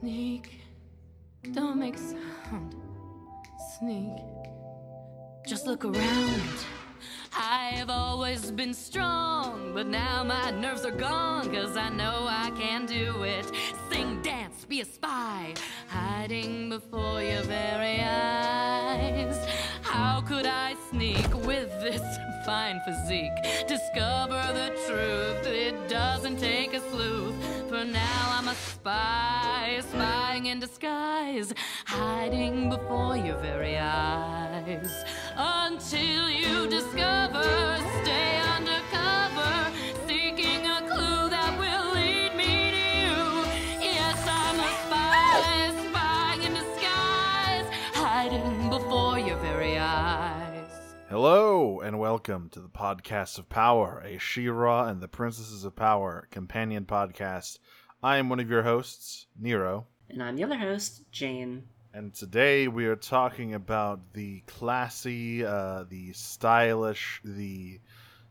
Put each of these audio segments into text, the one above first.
Sneak. Don't make sound. Sneak. Just look around. I've always been strong, but now my nerves are gone, cause I know I can do it. Sing, dance, be a spy, hiding before your very eyes. How could I sneak with this fine physique? Discover the truth, it doesn't take a sleuth. For now I'm a spy, spying in disguise, hiding before your very eyes. Until you discover, Hello and welcome to the podcast of Power, a She-Ra and the Princesses of Power companion podcast. I am one of your hosts, Nero, And I'm the other host, Jane. and today we are talking about the classy, uh, the stylish, the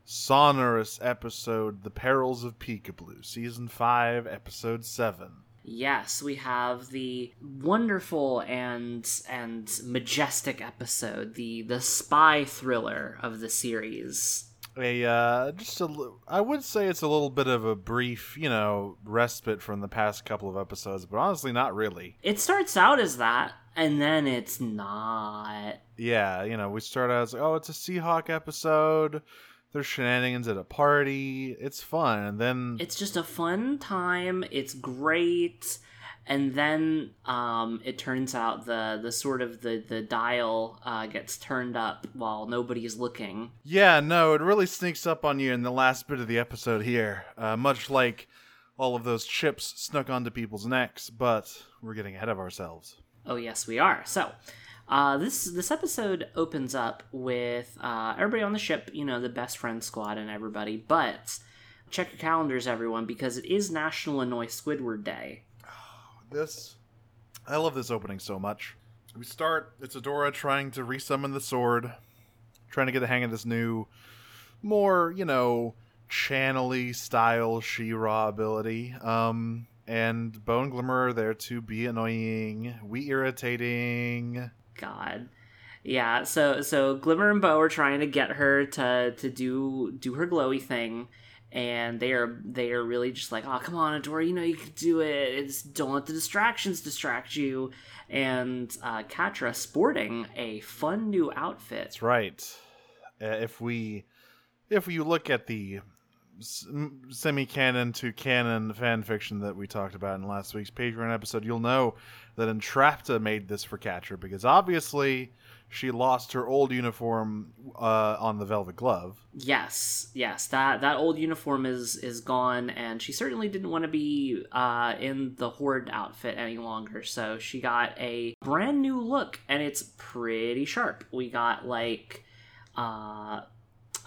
sonorous episode, "The Perils of Peekablue," season five, episode seven. Yes, we have the wonderful and and majestic episode, the the spy thriller of the series. a uh, just a I would say it's a little bit of a brief, you know, respite from the past couple of episodes, but honestly, not really. It starts out as that, and then it's not. Yeah, you know, we start out as oh, it's a Seahawk episode. There's shenanigans at a party. It's fun, and then It's just a fun time. It's great. And then um, it turns out the the sort of the the dial uh, gets turned up while nobody's looking. yeah, no, it really sneaks up on you in the last bit of the episode here, uh, much like all of those chips snuck onto people's necks. But we're getting ahead of ourselves. Oh yes, we are. So, uh, this this episode opens up with uh, everybody on the ship. You know, the best friend squad and everybody. But check your calendars, everyone, because it is National Annoy Squidward Day. this I love this opening so much. We start it's Adora trying to resummon the sword, trying to get the hang of this new more, you know, channely style She-Ra ability. Um and Bone Glimmer are there to be annoying, we irritating. God. Yeah, so so Glimmer and Bow are trying to get her to to do do her glowy thing, and they are they are really just like, oh come on, Adora, you know you can do it. It's don't let the distractions distract you. And uh, Catra sporting a fun new outfit. That's right. Uh, if we if you look at the semi canon to canon fan fiction that we talked about in last week's Patreon episode, you'll know that Entrapta made this for Catra because obviously she lost her old uniform uh, on the Velvet Glove. Yes, yes, that that old uniform is is gone, and she certainly didn't want to be uh, in the horde outfit any longer. So she got a brand new look, and it's pretty sharp. We got like, uh,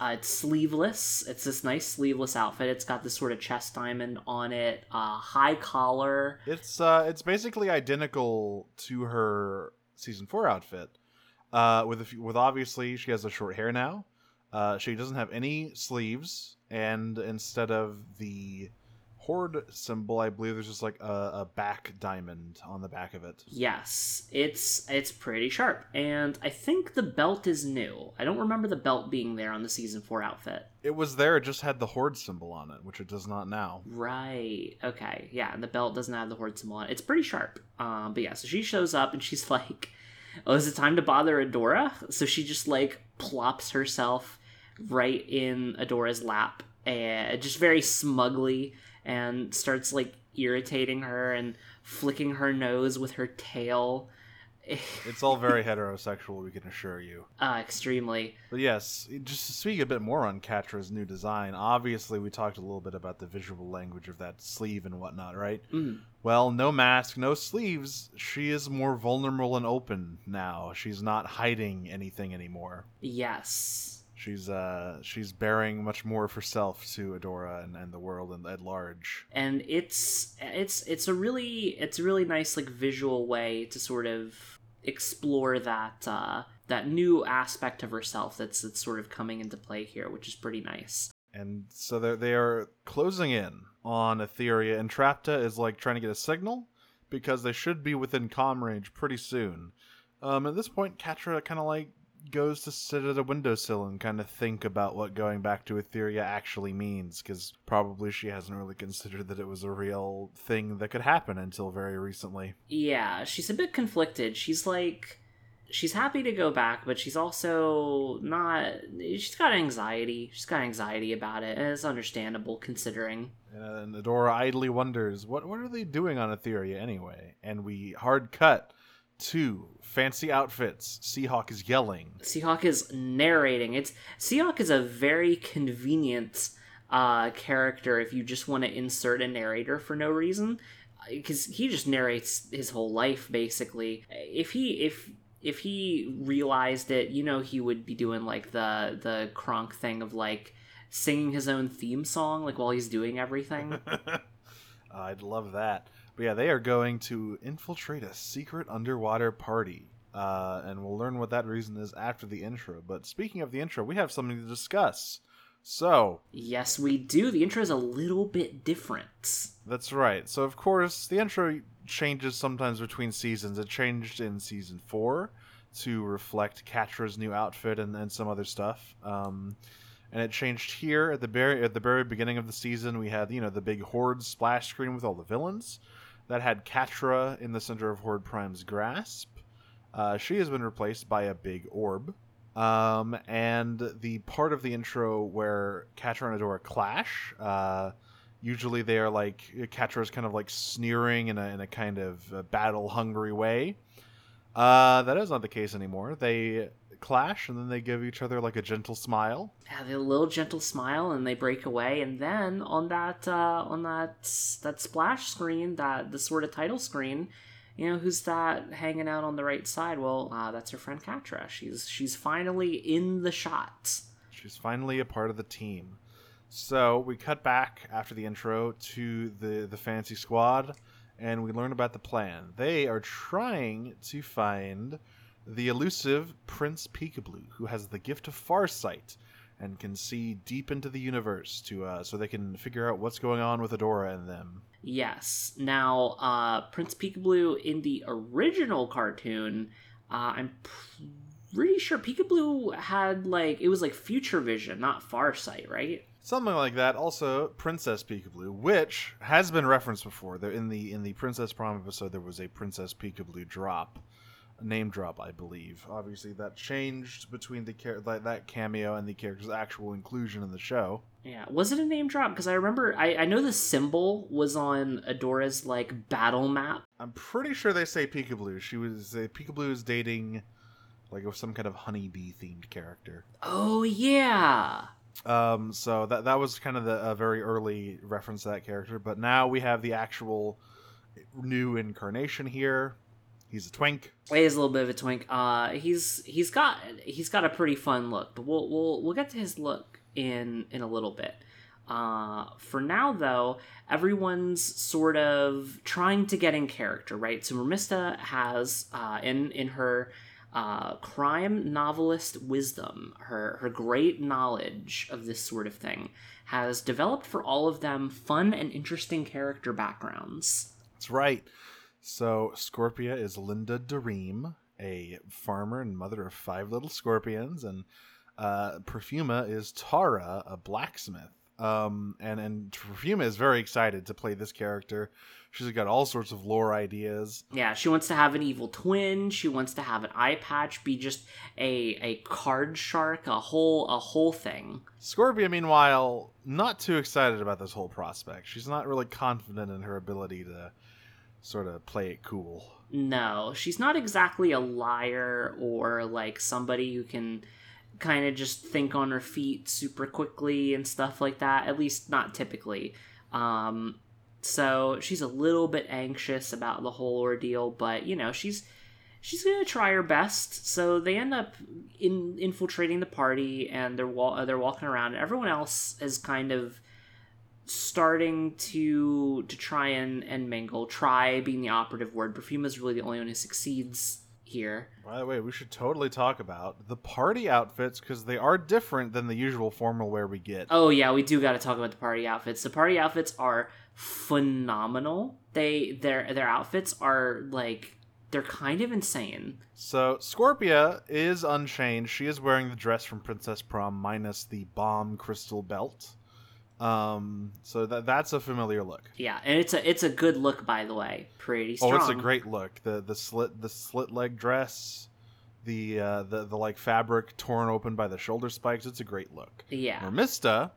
uh, it's sleeveless. It's this nice sleeveless outfit. It's got this sort of chest diamond on it, uh, high collar. It's uh, it's basically identical to her season four outfit. Uh, with a few, with obviously she has the short hair now. Uh, she doesn't have any sleeves, and instead of the horde symbol, I believe there's just like a, a back diamond on the back of it. Yes, it's it's pretty sharp, and I think the belt is new. I don't remember the belt being there on the season four outfit. It was there; it just had the horde symbol on it, which it does not now. Right. Okay. Yeah. And the belt doesn't have the horde symbol on it. It's pretty sharp. Um. But yeah. So she shows up and she's like, "Oh, is it time to bother Adora?" So she just like plops herself right in Adora's lap and just very smugly and starts like irritating her and flicking her nose with her tail. It's all very heterosexual, we can assure you. Uh, extremely. But yes, just to speak a bit more on Catra's new design, obviously we talked a little bit about the visual language of that sleeve and whatnot, right? Mm. Well, no mask, no sleeves. She is more vulnerable and open now. She's not hiding anything anymore. Yes. She's uh she's bearing much more of herself to Adora and, and the world and, at large. and it's it's it's a really it's a really nice like visual way to sort of explore that uh that new aspect of herself that's that's sort of coming into play here which is pretty nice And so they they are closing in on Etheria, Entrapta is like trying to get a signal, because they should be within comm range pretty soon. Um, at this point, Catra kind of like goes to sit at a windowsill and kind of think about what going back to Etheria actually means, because probably she hasn't really considered that it was a real thing that could happen until very recently. Yeah, she's a bit conflicted. She's like she's happy to go back, but she's also not. She's got anxiety. She's got anxiety about it, and it's understandable considering. And uh, Adora idly wonders, what what are they doing on Etheria anyway? And we hard cut to fancy outfits. Seahawk is yelling. Seahawk is narrating. It's Seahawk is a very convenient uh, character if you just want to insert a narrator for no reason because he just narrates his whole life basically if he if if he realized it, you know, he would be doing like the the Kronk thing of like singing his own theme song like while he's doing everything. I'd love that. But yeah, they are going to infiltrate a secret underwater party. Uh, and we'll learn what that reason is after the intro. But speaking of the intro, we have something to discuss. So. Yes, we do. The intro is a little bit different. That's right. So, of course, the intro changes sometimes between seasons. It changed in season four to reflect Catra's new outfit and, and some other stuff. Um, and it changed here at the very at the very beginning of the season. We had you know the big Horde splash screen with all the villains that had Catra in the center of Horde Prime's grasp. Uh, she has been replaced by a big orb. Um, and the part of the intro where Catra and Adora clash, uh, usually they are like Catra is kind of like sneering in a in a kind of uh, battle hungry way. Uh, that is not the case anymore. They clash and then they give each other like a gentle smile. Yeah, a little gentle smile and they break away. And then on that uh, on that that splash screen, that the sort of title screen, you know, who's that hanging out on the right side? Well, uh, that's her friend Catra. She's she's finally in the shots. She's finally a part of the team. So we cut back after the intro to the the fancy squad, and we learn about the plan. They are trying to find the elusive Prince Peekablue, who has the gift of farsight and can see deep into the universe to uh, so they can figure out what's going on with Adora and them. Yes. Now, uh, Prince Peekablue in the original cartoon, uh, I'm pretty sure Peekablue had like it was like future vision, not farsight, right? Something like that. Also, Princess Peekablue, which has been referenced before. There in the in the Princess Prom episode, there was a Princess Peekablue drop, name drop, I believe. Obviously, that changed between the that, that cameo and the character's actual inclusion in the show. Yeah, was it a name drop? Because I remember, I, I know the symbol was on Adora's like battle map. I'm pretty sure they say Peekablue. She was uh, Peekablue is dating like some kind of honeybee themed character. Oh yeah. Um, so that that was kind of the, a very early reference to that character, but now we have the actual new incarnation here. He's a twink. He's a little bit of a twink. Uh, he's he's got he's got a pretty fun look, but we'll we'll we'll get to his look in in a little bit. Uh, for now, though, everyone's sort of trying to get in character, right? So Mermista has uh, in in her uh, crime novelist wisdom, her her great knowledge of this sort of thing, has developed for all of them fun and interesting character backgrounds. That's right. So Scorpia is Linda Dareem, a farmer and mother of five little scorpions, and uh, Perfuma is Tara, a blacksmith. Um, and and Perfuma is very excited to play this character. She's got all sorts of lore ideas. Yeah, she wants to have an evil twin. She wants to have an eye patch be just a a card shark, a whole a whole thing. Scorpia, meanwhile, not too excited about this whole prospect. She's not really confident in her ability to sort of play it cool. No, she's not exactly a liar or like somebody who can kind of just think on her feet super quickly and stuff like that. At least not typically. Um, so she's a little bit anxious about the whole ordeal, but you know, she's she's gonna try her best. So they end up in infiltrating the party, and they're wa- they're walking around. Everyone else is kind of starting to to try and and mingle. Try being the operative word. Perfuma is really the only one who succeeds here. By the way, we should totally talk about the party outfits because they are different than the usual formal wear we get. Oh yeah, we do got to talk about the party outfits. The party outfits are phenomenal. They their their outfits are like they're kind of insane. So Scorpia is unchanged. She is wearing the dress from Princess Prom minus the bomb crystal belt. Um, so that that's a familiar look. Yeah, and it's a it's a good look by the way. Pretty strong. Oh, it's a great look. The the slit the slit leg dress, the uh, the the like fabric torn open by the shoulder spikes. It's a great look. Yeah. Mermista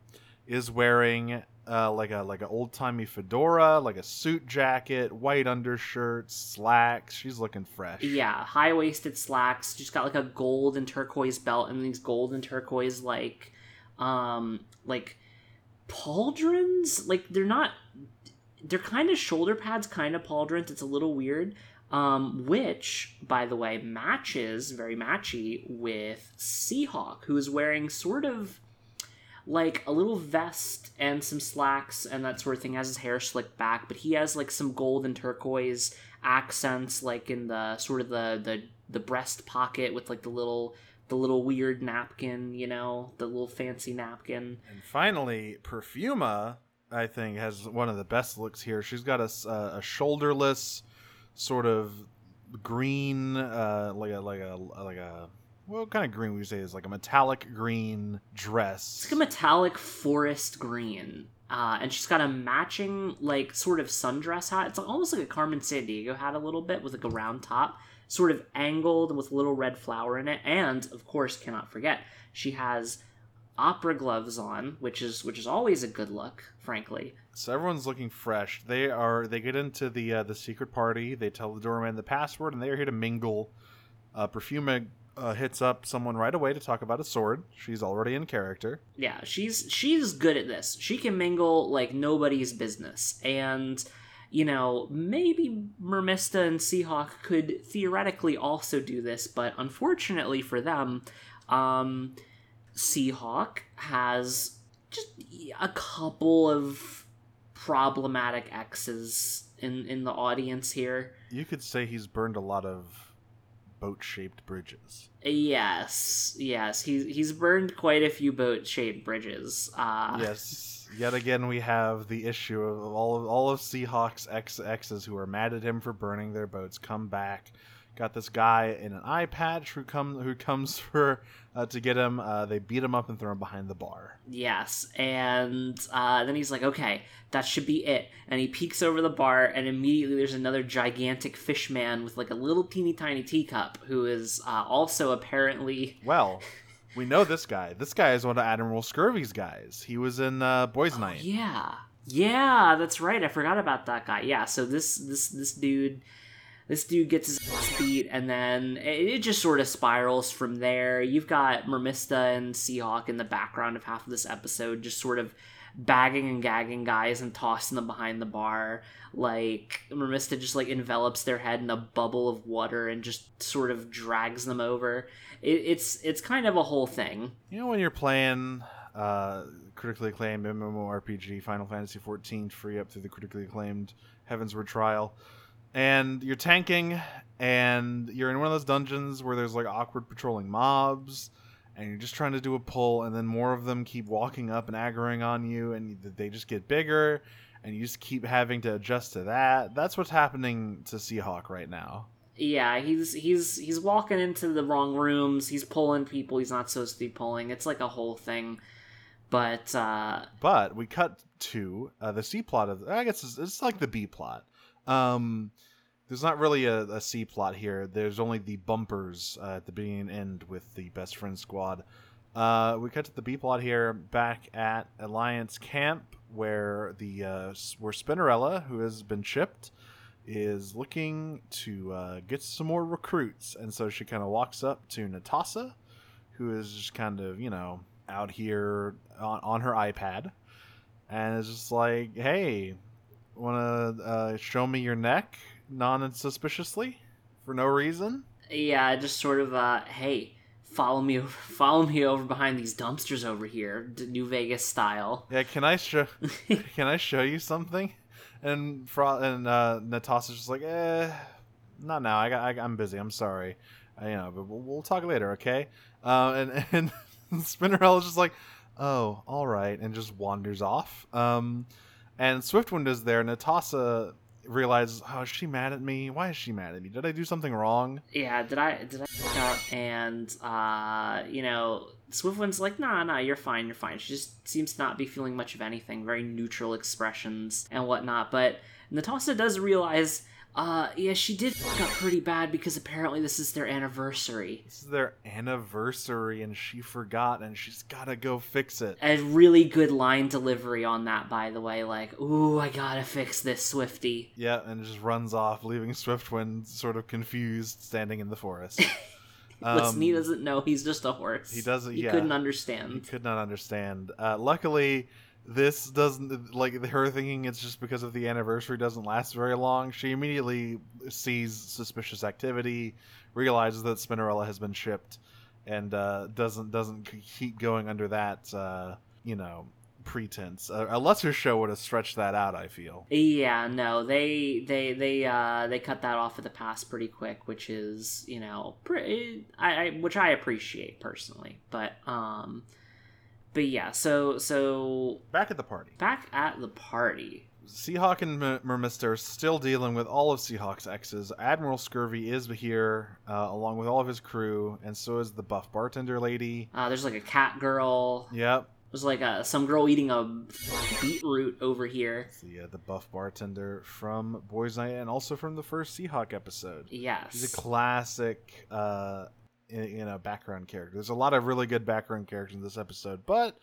is wearing uh, like a like an old timey fedora, like a suit jacket, white undershirt, slacks. She's looking fresh. Yeah, high waisted slacks. She's got like a gold and turquoise belt and these gold and turquoise like um like pauldrons. Like they're not they're kind of shoulder pads, kind of pauldrons. It's a little weird. Um, which, by the way, matches very matchy with Seahawk, who is wearing sort of like a little vest and some slacks and that sort of thing. Has his hair slicked back, but he has like some gold and turquoise accents, like in the sort of the the the breast pocket with like the little the little weird napkin, you know, the little fancy napkin. And finally, Perfuma, I think, has one of the best looks here. She's got a, a shoulderless, sort of green, uh, like a like a like a what kind of green would you say is like a metallic green dress. It's like a metallic forest green. Uh, and she's got a matching, like, sort of sundress hat. It's almost like a Carmen Sandiego hat a little bit with like a round top, sort of angled and with a little red flower in it. And of course, cannot forget, she has opera gloves on, which is which is always a good look, frankly. So everyone's looking fresh. They are. They get into the uh, the secret party. They tell the doorman the password, and they are here to mingle. Uh, Perfuma uh, hits up someone right away to talk about a sword. She's already in character. Yeah, she's she's good at this. She can mingle like nobody's business. And you know, maybe Mermista and Seahawk could theoretically also do this, but unfortunately for them, um Seahawk has just a couple of problematic exes in in the audience here. You could say he's burned a lot of boat-shaped bridges. Yes, yes, he's he's burned quite a few boat-shaped bridges. Uh, yes. Yet again, we have the issue of all of all of Seahawk's ex exes who are mad at him for burning their boats come back. Got this guy in an eye patch who come who comes for uh, to get him. Uh, they beat him up and throw him behind the bar. Yes, and uh, then he's like, "Okay, that should be it." And he peeks over the bar, and immediately there's another gigantic fish man with like a little teeny tiny teacup, who is uh, also apparently Well, we know this guy. This guy is one of Admiral Scurvy's guys. He was in uh, Boys Night. Oh, Yeah. Yeah, that's right. I forgot about that guy. Yeah, so this this this dude this dude gets his beat and then it, it just sort of spirals from there. You've got Mermista and Seahawk in the background of half of this episode just sort of bagging and gagging guys and tossing them behind the bar. Like Mermista just like envelops their head in a bubble of water and just sort of drags them over. It, it's it's kind of a whole thing. You know when you're playing uh, critically acclaimed MMORPG Final Fantasy XIV free up through the critically acclaimed Heavensward Trial, and you're tanking, and you're in one of those dungeons where there's like awkward patrolling mobs, and you're just trying to do a pull, and then more of them keep walking up and aggroing on you, and they just get bigger, and you just keep having to adjust to that. That's what's happening to Seahawk right now. Yeah, he's he's he's walking into the wrong rooms. He's pulling people he's not supposed to be pulling. It's like a whole thing. But uh But we cut to uh, the C plot of. I guess it's, it's like the B plot. Um, there's not really a, a C plot here. There's only the bumpers uh, at the beginning and end with the best friend squad. Uh, we cut to the B plot here, back at Alliance Camp, where the uh, where Spinnerella, who has been chipped, is looking to uh, get some more recruits, and so she kind of walks up to Netossa, who is just kind of you know out here on, on her iPad, and is just like, "Hey, want to uh, show me your neck non-suspiciously for no reason?" yeah, just sort of uh hey, follow me over follow me over behind these dumpsters over here, New Vegas style. Yeah, can I show can I show you something? And Fro- and uh, Netossa's just like, eh, not now. I got. I, I'm busy. I'm sorry. I, you know, but we'll, we'll talk later, okay? Uh, and and Spinnerella's just like, oh, all right, and just wanders off. Um, and Swiftwind is there. Netossa realizes, oh, is she mad at me? Why is she mad at me? Did I do something wrong? Yeah, did I did I? And uh, you know, Swiftwind's like, nah, nah, you're fine, you're fine. She just seems to not be feeling much of anything, very neutral expressions and whatnot. But Netossa does realize, uh, yeah, she did fuck up pretty bad because apparently this is their anniversary. This is their anniversary, and she forgot, and she's gotta go fix it. A really good line delivery on that, by the way. Like, ooh, I gotta fix this, Swifty. Yeah, and just runs off, leaving Swiftwind sort of confused, standing in the forest. Listen, he Um, doesn't know he's just a horse. he doesn't- He yeah. couldn't He understand. could not understand. Uh, luckily, this doesn't like her thinking it's just because of the anniversary doesn't last very long. She immediately sees suspicious activity, realizes that Spinnerella has been shipped, and uh, doesn't doesn't keep going under that uh, you know pretense. A, a lesser show would have stretched that out. I feel. Yeah, no, they they they uh they cut that off at the pass pretty quick, which is you know pretty I, I which I appreciate personally, but um, but yeah, so so Back at the party. back at the party, Seahawk and Mermista are still dealing with all of Seahawk's exes. Admiral Scurvy is here, uh, along with all of his crew, and so is the buff bartender lady. uh, there's like a cat girl. Yep, There's like a some girl eating a beetroot over here. the uh, the buff bartender from Boys Night, and also from the first Seahawk episode. Yes, He's a classic, uh, y- you know, background character. There's a lot of really good background characters in this episode, but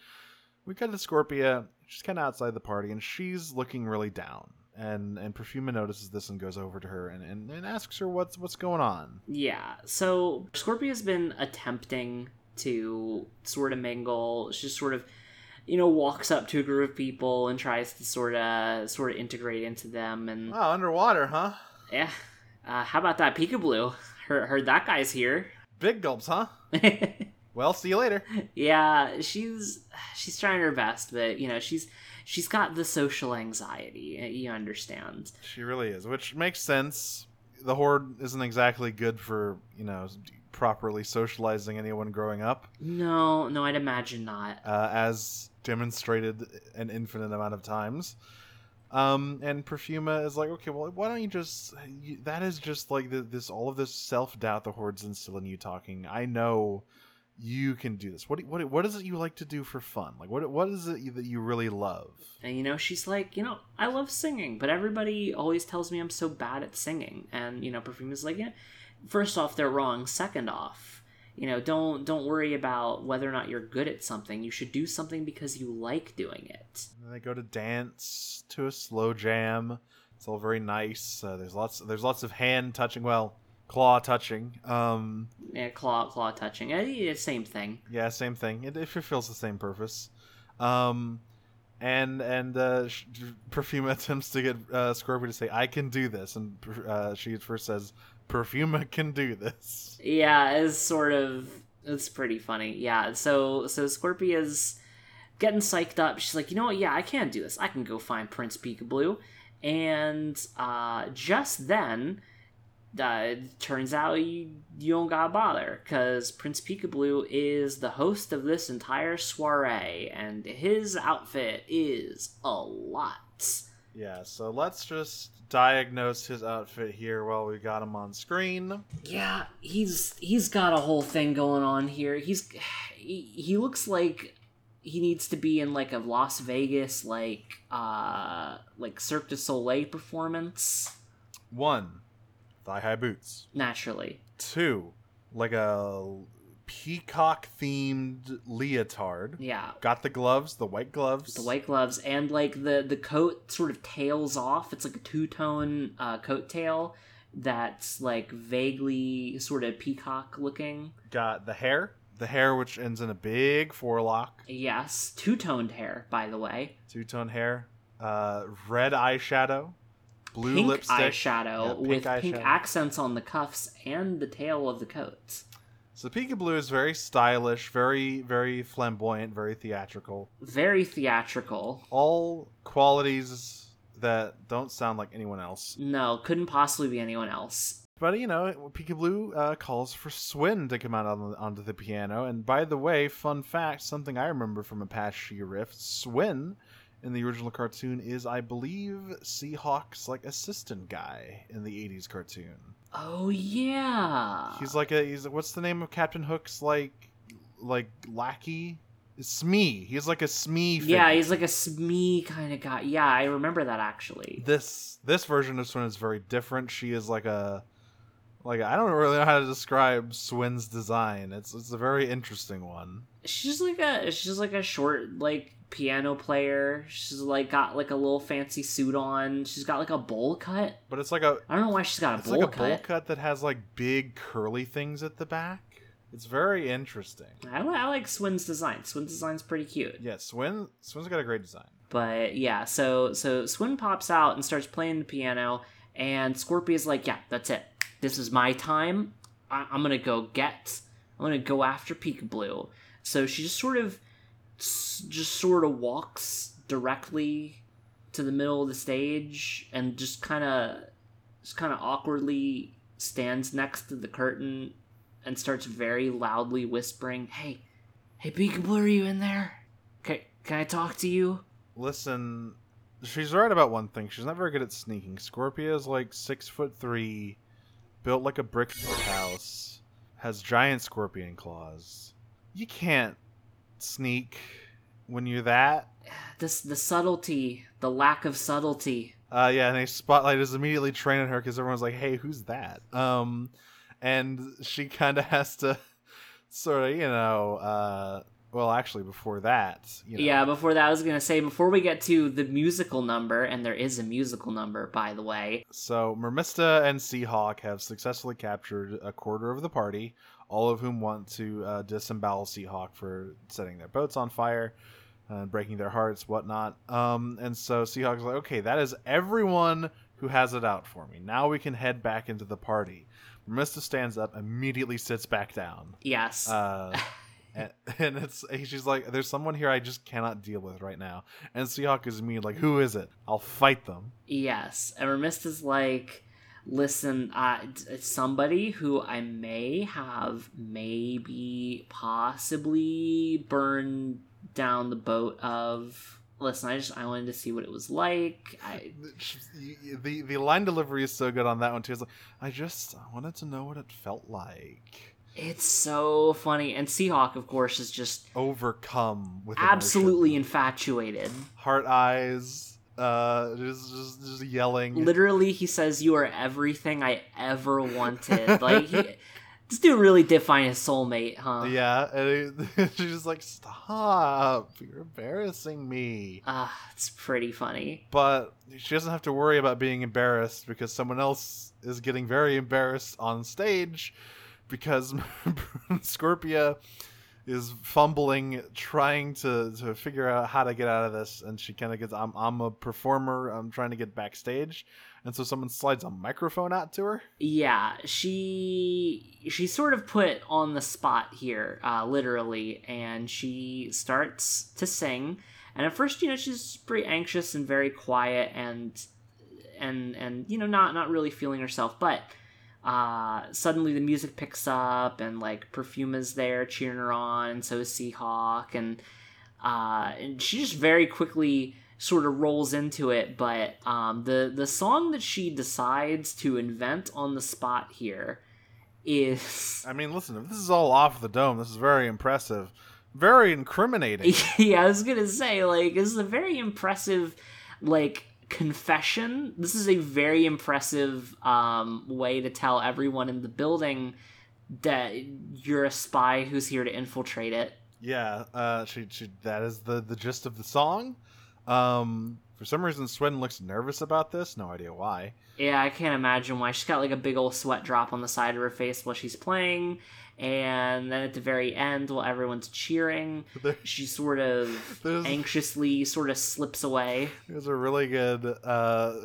we got to Scorpia. She's kind of outside the party, and she's looking really down. And and Perfuma notices this and goes over to her and, and, and asks her what's what's going on. Yeah, so Scorpia's been attempting to sort of mingle. She just sort of, you know, walks up to a group of people and tries to sort of sort of integrate into them. And Wow, underwater, huh? yeah, uh, how about that Peekablue? Heard, heard that guy's here. Big gulps, huh? Well, see you later. yeah, she's she's trying her best, but you know she's she's got the social anxiety. You understand? She really is, which makes sense. The horde isn't exactly good for you know properly socializing anyone growing up, No, no, I'd imagine not. uh, as demonstrated an infinite amount of times. Um, and Perfuma is like, okay, well, why don't you just? You, that is just like the, this, all of this self doubt the horde's instilling you. Talking, I know you can do this. What what what is it you like to do for fun? Like, what what is it that you really love? And you know, she's like, you know, I love singing, but everybody always tells me I'm so bad at singing. And you know, Perfuma is like, yeah, first off, they're wrong. Second off, you know, don't don't worry about whether or not you're good at something. You should do something because you like doing it. And they go to dance to a slow jam. It's all very nice. Uh, there's lots. There's lots of hand touching. Well, claw touching. Um, Yeah, claw claw touching. Yeah, same thing. yeah, same thing. It, it fulfills the same purpose. Um, and and uh, Perfuma attempts to get uh, Scorpia to say, "I can do this," and uh, she first says, "Perfuma can do this." Yeah, it's sort of it's pretty funny. Yeah, so so Scorpia's getting psyched up. She's like, you know what? Yeah, I can do this. I can go find Prince Peekablue. And uh, just then, uh, turns out you, you don't gotta bother because Prince Peekablue is the host of this entire soiree, and his outfit is a lot. Yeah. So let's just diagnose his outfit here while we got him on screen. Yeah, he's he's got a whole thing going on here. He's he, he looks like he needs to be in like a Las Vegas like uh like Cirque du Soleil performance. One, thigh high boots. Naturally. Two, like a peacock themed leotard. Yeah. Got the gloves, the white gloves. The white gloves and like the the coat sort of tails off. It's like a two-tone uh coat tail that's like vaguely sort of peacock looking. Got the hair. The hair, which ends in a big forelock. Yes, two-toned hair by the way. Two tone hair. Uh, red eyeshadow. Blue pink lipstick. eyeshadow Yeah, pink with pink accents on the cuffs and the tail of the coat. So blue is very stylish, very, very flamboyant, very theatrical. Very theatrical. All qualities that don't sound like anyone else. No, couldn't possibly be anyone else. But you know, Peekablue uh, calls for Swin to come out on the, onto the piano. And by the way, fun fact, something I remember from a past She riff: Swin in the original cartoon is, I believe, Seahawk's like assistant guy in the '80s cartoon. Oh yeah. He's like a he's what's the name of Captain Hook's like like lackey? Smee. He's like a Smee. Figure. Yeah, he's like a Smee kind of guy. Yeah, I remember that actually. This this version of Swin is very different. She is like a like I don't really know how to describe Swin's design. It's it's a very interesting one. She's just like a she's just like a short like piano player. She's like got like a little fancy suit on. She's got like a bowl cut. But it's like a I don't know why she's got a it's bowl like a cut. bowl cut that has like big curly things at the back. It's very interesting. I, I like Swin's design. Swin's design's pretty cute. Yeah, Swin Swin's got a great design. But yeah, so so Swin pops out and starts playing the piano, and Scorpia's like, "Yeah, that's it. This is my time. I- I'm gonna go get. I'm gonna go after Peekablue." So she just sort of, just sort of walks directly to the middle of the stage and just kind of, just kind of awkwardly stands next to the curtain and starts very loudly whispering, "Hey, hey, Peekablue, are you in there? Can can I talk to you?" Listen, she's right about one thing. She's not very good at sneaking. Scorpia is like six foot three, built like a brick house, has giant scorpion claws. You can't sneak when you're that. this the subtlety, the lack of subtlety. Uh, yeah, and a spotlight is immediately trained on her because everyone's like, "Hey, who's that?" Um, and she kind of has to sort of, you know, uh, well, actually, before that, you know, Yeah, before that, I was gonna say before we get to the musical number, and there is a musical number, by the way. So Mermista and Seahawk have successfully captured a quarter of the party, all of whom want to uh, disembowel Seahawk for setting their boats on fire and breaking their hearts, whatnot. Um, and so Seahawk's like, okay, that is everyone who has it out for me. Now we can head back into the party. Mermista stands up, immediately sits back down. Yes. Uh, and, and it's she's like, "There's someone here I just cannot deal with right now." And Seahawk is me, like, "Who is it? I'll fight them." yes. And Remista's like, listen, uh, somebody who I may have, maybe, possibly burned down the boat of. Listen, I just I wanted to see what it was like. I the the line delivery is so good on that one too. It's like I just I wanted to know what it felt like. it's so funny, and Seahawk, of course, is just Overcome with absolutely emotion. infatuated. heart eyes, uh, just just, just yelling. Literally, he says, "You are everything I ever wanted." like, he, this dude really did find his soulmate, huh? Yeah, and he, she's just like, "Stop! You're embarrassing me." Ah, it's pretty funny. But she doesn't have to worry about being embarrassed because someone else is getting very embarrassed on stage because Scorpia is fumbling trying to, to figure out how to get out of this and she kind of gets I'm I'm a performer I'm trying to get backstage and so someone slides a microphone out to her Yeah, she she's sort of put on the spot here, uh, literally, and she starts to sing. And at first, you know, she's pretty anxious and very quiet, and and and you know, not not really feeling herself. But uh, suddenly, the music picks up, and like Perfuma is there cheering her on, and so is Seahawk, and uh, and she just very quickly sort of rolls into it. But um, the the song that she decides to invent on the spot here is I mean listen if this is all off the dome this is very impressive very incriminating yeah, I was gonna say like this is a very impressive like confession. This is a very impressive um, way to tell everyone in the building that you're a spy who's here to infiltrate it. yeah uh she, she that is the the gist of the song um for some reason Swin looks nervous about this no idea why Yeah, I can't imagine why. She's got like a big old sweat drop on the side of her face while she's playing. And then at the very end, while everyone's cheering, There- she sort of anxiously sort of slips away. There's a really good uh,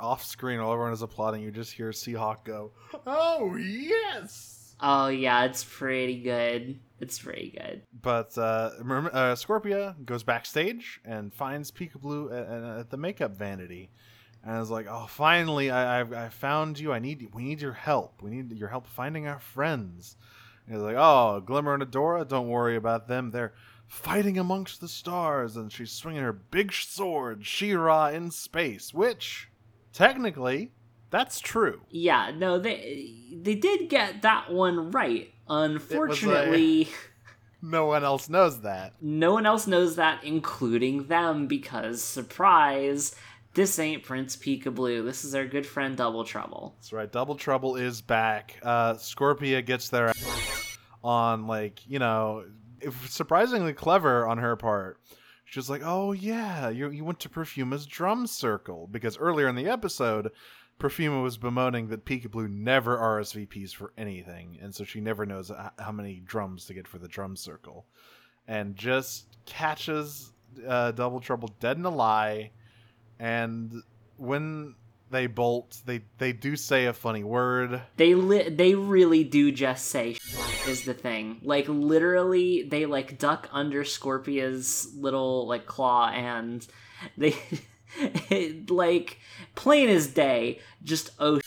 off screen while everyone is applauding. You just hear Seahawk go, "Oh yes!" Oh, yeah, it's pretty good. It's pretty good. But uh, uh, Scorpia goes backstage and finds Peekablue at, at- at the makeup vanity, and it's like, "Oh, finally, I, I've I found you. I need we need your help. We need your help finding our friends." And he's like, "Oh, Glimmer and Adora, don't worry about them. They're fighting amongst the stars." And she's swinging her big sword, She-Ra in space, which technically that's true. Yeah, no, they they did get that one right. Unfortunately, No one else knows that. no one else knows that, including them, because surprise, this ain't Prince Peekablue. This is our good friend Double Trouble. That's right. Double Trouble is back. Uh, Scorpia gets their ass on like you know, surprisingly clever on her part. She's like, "Oh yeah, you you went to Perfuma's drum circle because earlier in the episode, Perfuma was bemoaning that Peekablue never RSVPs for anything, and so she never knows how many drums to get for the drum circle, and just catches uh, Double Trouble dead in a lie, and when they bolt, they they do say a funny word. They li- they really do just say is the thing. Like literally, they like duck under Scorpia's little like claw, and they like plain as day. Just oh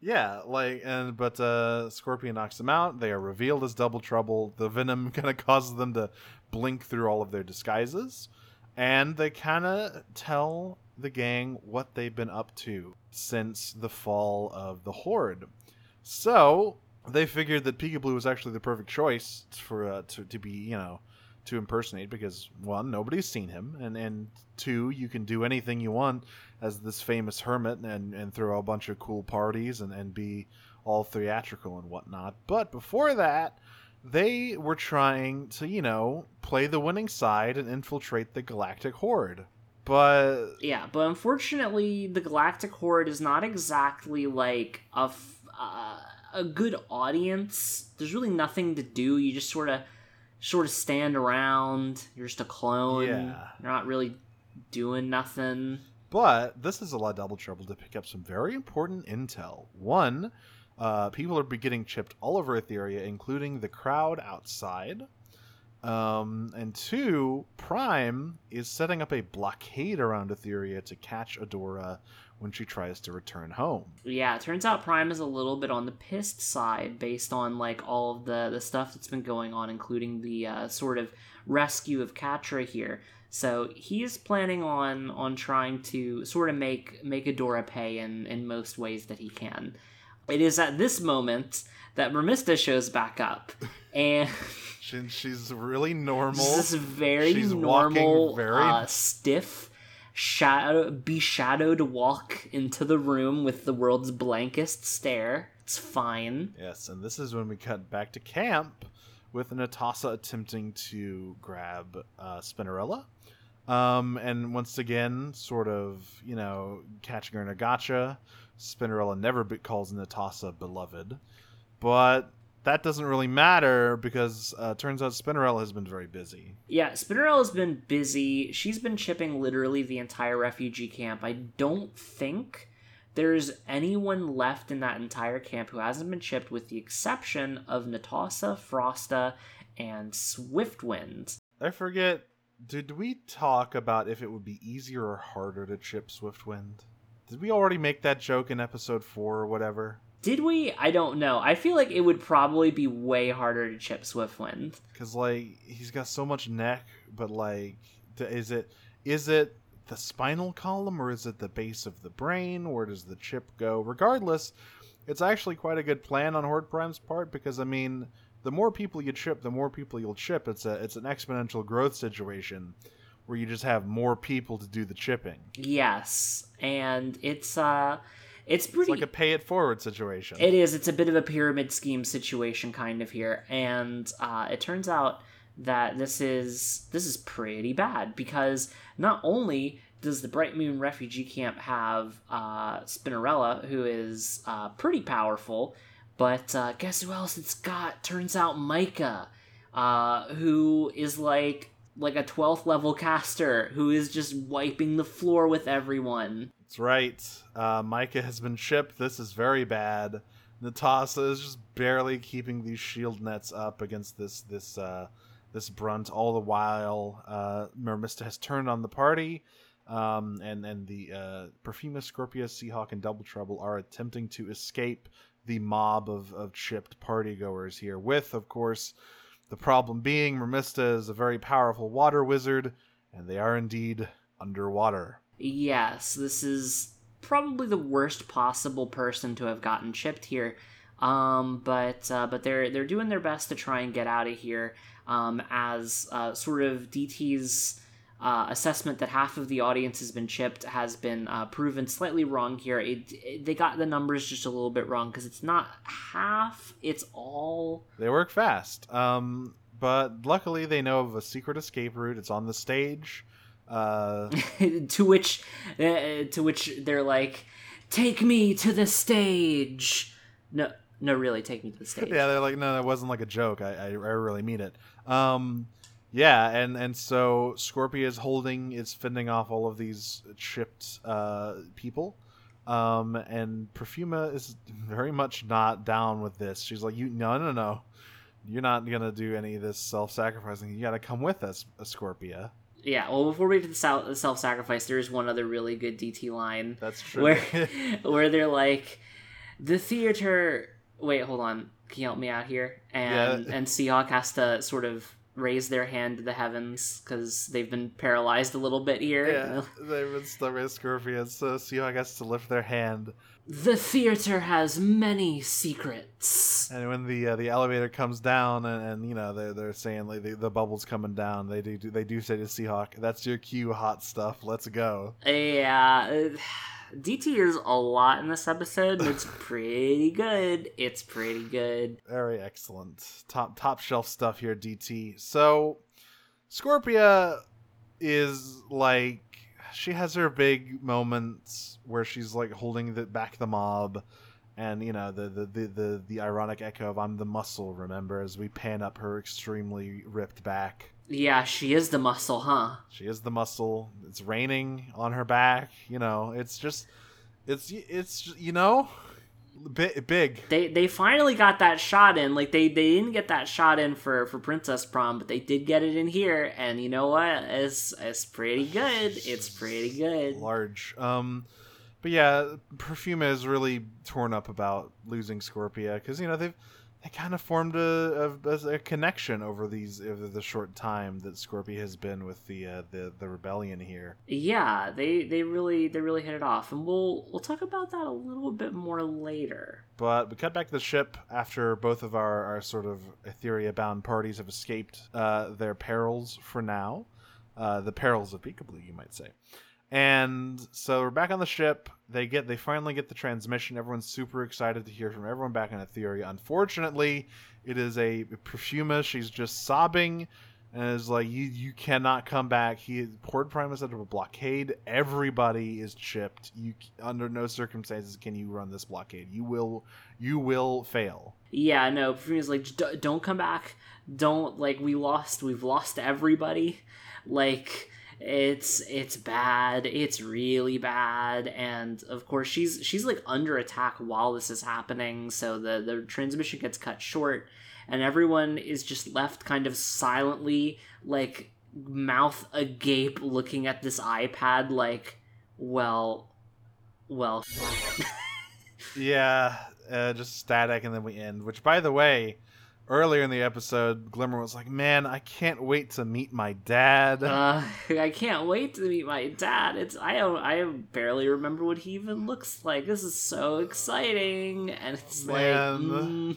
Yeah, like and but uh Scorpia knocks them out. They are revealed as Double Trouble. The venom kind of causes them to blink through all of their disguises, and they kind of tell the gang what they've been up to since the fall of the Horde. So they figured that Peekablue was actually the perfect choice for uh, to to be you know to impersonate because one nobody's seen him and and two you can do anything you want as this famous hermit and and throw a bunch of cool parties and and be all theatrical and whatnot but before that they were trying to you know play the winning side and infiltrate the galactic horde but yeah. But unfortunately, the Galactic Horde is not exactly like a f- uh, a good audience. There's really nothing to do. You just sort of sort of stand around. You're just a clone. Yeah. You're not really doing nothing. But this is a lot of double trouble to pick up some very important intel. One, uh, people are getting chipped all over Etheria, including the crowd outside. Um, and two, Prime is setting up a blockade around Etheria to catch Adora when she tries to return home. Yeah, it turns out Prime is a little bit on the pissed side based on like all of the the stuff that's been going on, including the uh, sort of rescue of Catra here. So he's planning on on trying to sort of make make Adora pay in in most ways that he can. It is at this moment that Mermista shows back up, and She, she's really normal. this is very She's normal, very- uh, stiff, shadow, be shadowed walk into the room with the world's blankest stare. It's fine. Yes, and this is when we cut back to camp with Netossa attempting to grab uh, Spinnerella. Um, and once again, sort of, you know, catching her in a gotcha. Spinnerella never be- calls Netossa beloved. But that doesn't really matter because uh, turns out Spinnerella has been very busy. Yeah, Spinnerella's been busy. She's been chipping literally the entire refugee camp. I don't think there's anyone left in that entire camp who hasn't been chipped, with the exception of Netossa, Frosta, and Swiftwind. I forget, did we talk about if it would be easier or harder to chip Swiftwind? Did we already make that joke in episode 4 or whatever? Did we? I don't know. I feel like it would probably be way harder to chip Swiftwind. because like he's got so much neck but like is it is it the spinal column or is it the base of the brain where does the chip go regardless it's actually quite a good plan on horde prime's part because i mean the more people you chip the more people you'll chip it's a it's an exponential growth situation where you just have more people to do the chipping Yes, and it's uh, it's it's pretty. like a pay it forward situation It is. It's a bit of a pyramid scheme situation, kind of here, and uh, it turns out that this is this is pretty bad because not only does the Bright Moon Refugee Camp have uh, Spinnerella, who is uh, pretty powerful, but uh, guess who else it's got? Turns out Micah, uh, who is like like a 12th level caster who is just wiping the floor with everyone. That's right. Uh, Micah has been chipped. This is very bad. Netossa is just barely keeping these shield nets up against this this uh, this brunt. All the while, uh, Mermista has turned on the party. Um, and and the uh, Perfuma, Scorpia, Seahawk, and Double Trouble are attempting to escape the mob of, of chipped partygoers here. With, of course, the problem being Mermista is a very powerful water wizard, and they are indeed underwater. Yes, this is probably the worst possible person to have gotten chipped here. Um, but uh, but they're they're doing their best to try and get out of here. Um, as uh, sort of DT's uh, assessment that half of the audience has been chipped has been uh, proven slightly wrong here. It, it, they got the numbers just a little bit wrong because it's not half; it's all. They work fast. Um, but luckily they know of a secret escape route. It's on the stage. Uh, to which, uh, to which they're like, "Take me to the stage." No, no, really, take me to the stage. yeah, they're like, no, that wasn't like a joke. I, I, I really mean it. Um, yeah, and and so Scorpia is holding, is fending off all of these chipped uh, people. Um, and Perfuma is very much not down with this. She's like, you, no, no, no, you're not gonna do any of this self-sacrificing. You got to come with us, Scorpia. Yeah, well, before we get to the self-sacrifice, there is one other really good DT line. That's true. Where, where they're like, the theater. Wait, hold on. Can you help me out here? And Yeah. and Seahawk has to sort of raise their hand to the heavens because they've been paralyzed a little bit here. Yeah, they've been Scorpia, so Seahawk has to lift their hand. The theater has many secrets. And when the uh, the elevator comes down, and, and you know they're they're saying like the, the bubbles coming down, they do they do say to Seahawk, "That's your cue, hot stuff. Let's go." Yeah, uh, DT is a lot in this episode. It's pretty good. It's pretty good. Very excellent, top top shelf stuff here, DT. So, Scorpia is like she has her big moments where she's like holding the, back the mob, and you know the the, the the the ironic echo of "I'm the muscle." Remember, as we pan up her extremely ripped back. Yeah, she is the muscle, huh? She is the muscle. It's raining on her back. You know, it's just, it's it's you know, big big. They they finally got that shot in. Like they they didn't get that shot in for for Princess Prom, but they did get it in here. And you know what? It's it's pretty good. It's pretty good. large. Um, but yeah, Perfuma is really torn up about losing Scorpia because you know they've they kind of formed a, a, a connection over these over the short time that Scorpia has been with the uh, the the rebellion here. Yeah, they they really they really hit it off, and we'll we'll talk about that a little bit more later. But we cut back to the ship after both of our, our sort of Etheria bound parties have escaped uh, their perils for now. Uh, the perils of Peekablue, you might say. And so we're back on the ship. They get they finally get the transmission. Everyone's super excited to hear from everyone back on Etheria. Unfortunately, it is a Perfuma. She's just sobbing and is like, "You you cannot come back." He Horde Prime set up a blockade. Everybody is chipped. You under no circumstances can you run this blockade. You will you will fail. Yeah, no, Perfuma's like, don't come back. Don't like we lost. We've lost everybody. Like it's it's bad. It's really bad. And of course, she's she's like under attack while this is happening. So the the transmission gets cut short, and everyone is just left kind of silently, like mouth agape, looking at this iPad. Like, well, well. Yeah, uh, just static, and then we end. Which, by the way, earlier in the episode, Glimmer was like, "Man, I can't wait to meet my dad." Uh, I can't wait to meet my dad. It's I don't I barely remember what he even looks like. This is so exciting, and it's like, mm,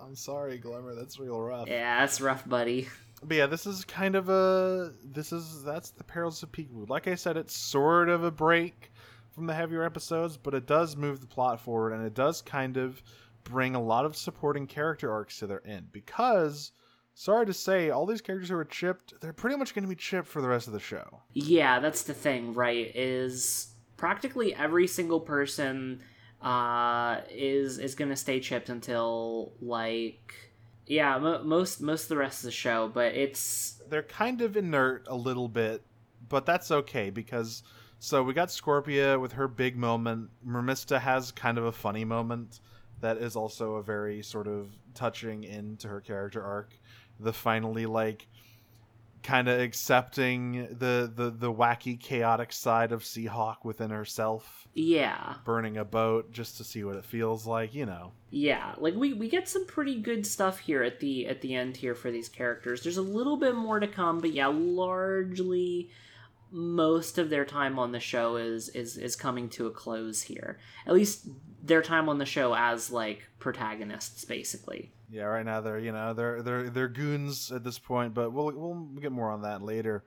I'm sorry, Glimmer. That's real rough. yeah, that's rough, buddy. But yeah, this is kind of a this is that's the perils of Peekablue. Like I said, it's sort of a break from the heavier episodes, but it does move the plot forward, and it does kind of bring a lot of supporting character arcs to their end. Because, sorry to say, all these characters who are chipped, they're pretty much going to be chipped for the rest of the show. Yeah, that's the thing, right? Is practically every single person uh is is gonna stay chipped until like yeah mo- most most of the rest of the show but it's They're kind of inert a little bit, but that's okay because. So we got Scorpia with her big moment. Mermista has kind of a funny moment that is also a very sort of touching end to her character arc. The finally like kind of accepting the, the the wacky chaotic side of Seahawk within herself Yeah. burning a boat just to see what it feels like you know Yeah, like we we get some pretty good stuff here at the at the end here for these characters. There's a little bit more to come, but yeah, largely most of their time on the show is is is coming to a close here. At least their time on the show as like protagonists basically. yeah right now they're you know they're they're they're goons at this point but we'll we'll get more on that later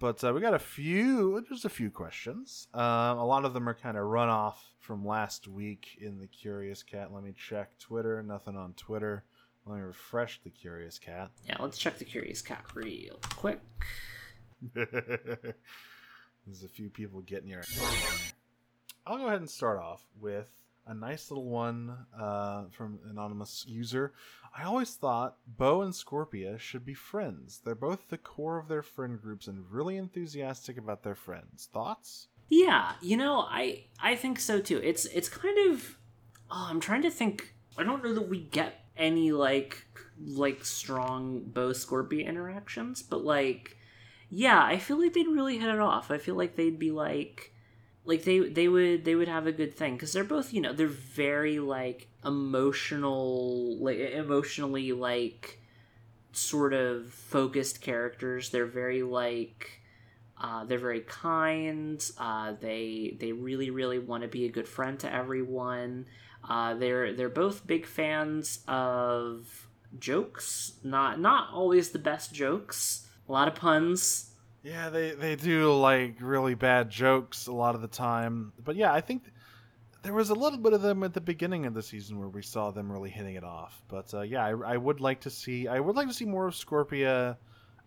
but uh, we got a few just a few questions um, a lot of them are kind of run off from last week in the curious cat let me check twitter nothing on twitter let me refresh the curious cat Yeah, let's check the curious cat real quick. There's a few people getting your. I'll go ahead and start off with a nice little one uh, from anonymous user. I always thought Bow and Scorpia should be friends. They're both the core of their friend groups and really enthusiastic about their friends. Thoughts? Yeah, you know, I I think so too. It's it's kind of oh, I'm trying to think. I don't know that we get any like like strong bow Scorpia interactions, but like yeah, I feel like they'd really hit it off. I feel like they'd be like like they they would they would have a good thing because they're both you know they're very like emotional like emotionally like sort of focused characters. They're very like uh, they're very kind. Uh, they they really really want to be a good friend to everyone. Uh, they're they're both big fans of jokes not not always the best jokes a lot of puns Yeah, they they do like really bad jokes a lot of the time. But yeah, I think there was a little bit of them at the beginning of the season where we saw them really hitting it off. But uh, yeah, I, I would like to see I would like to see more of Scorpia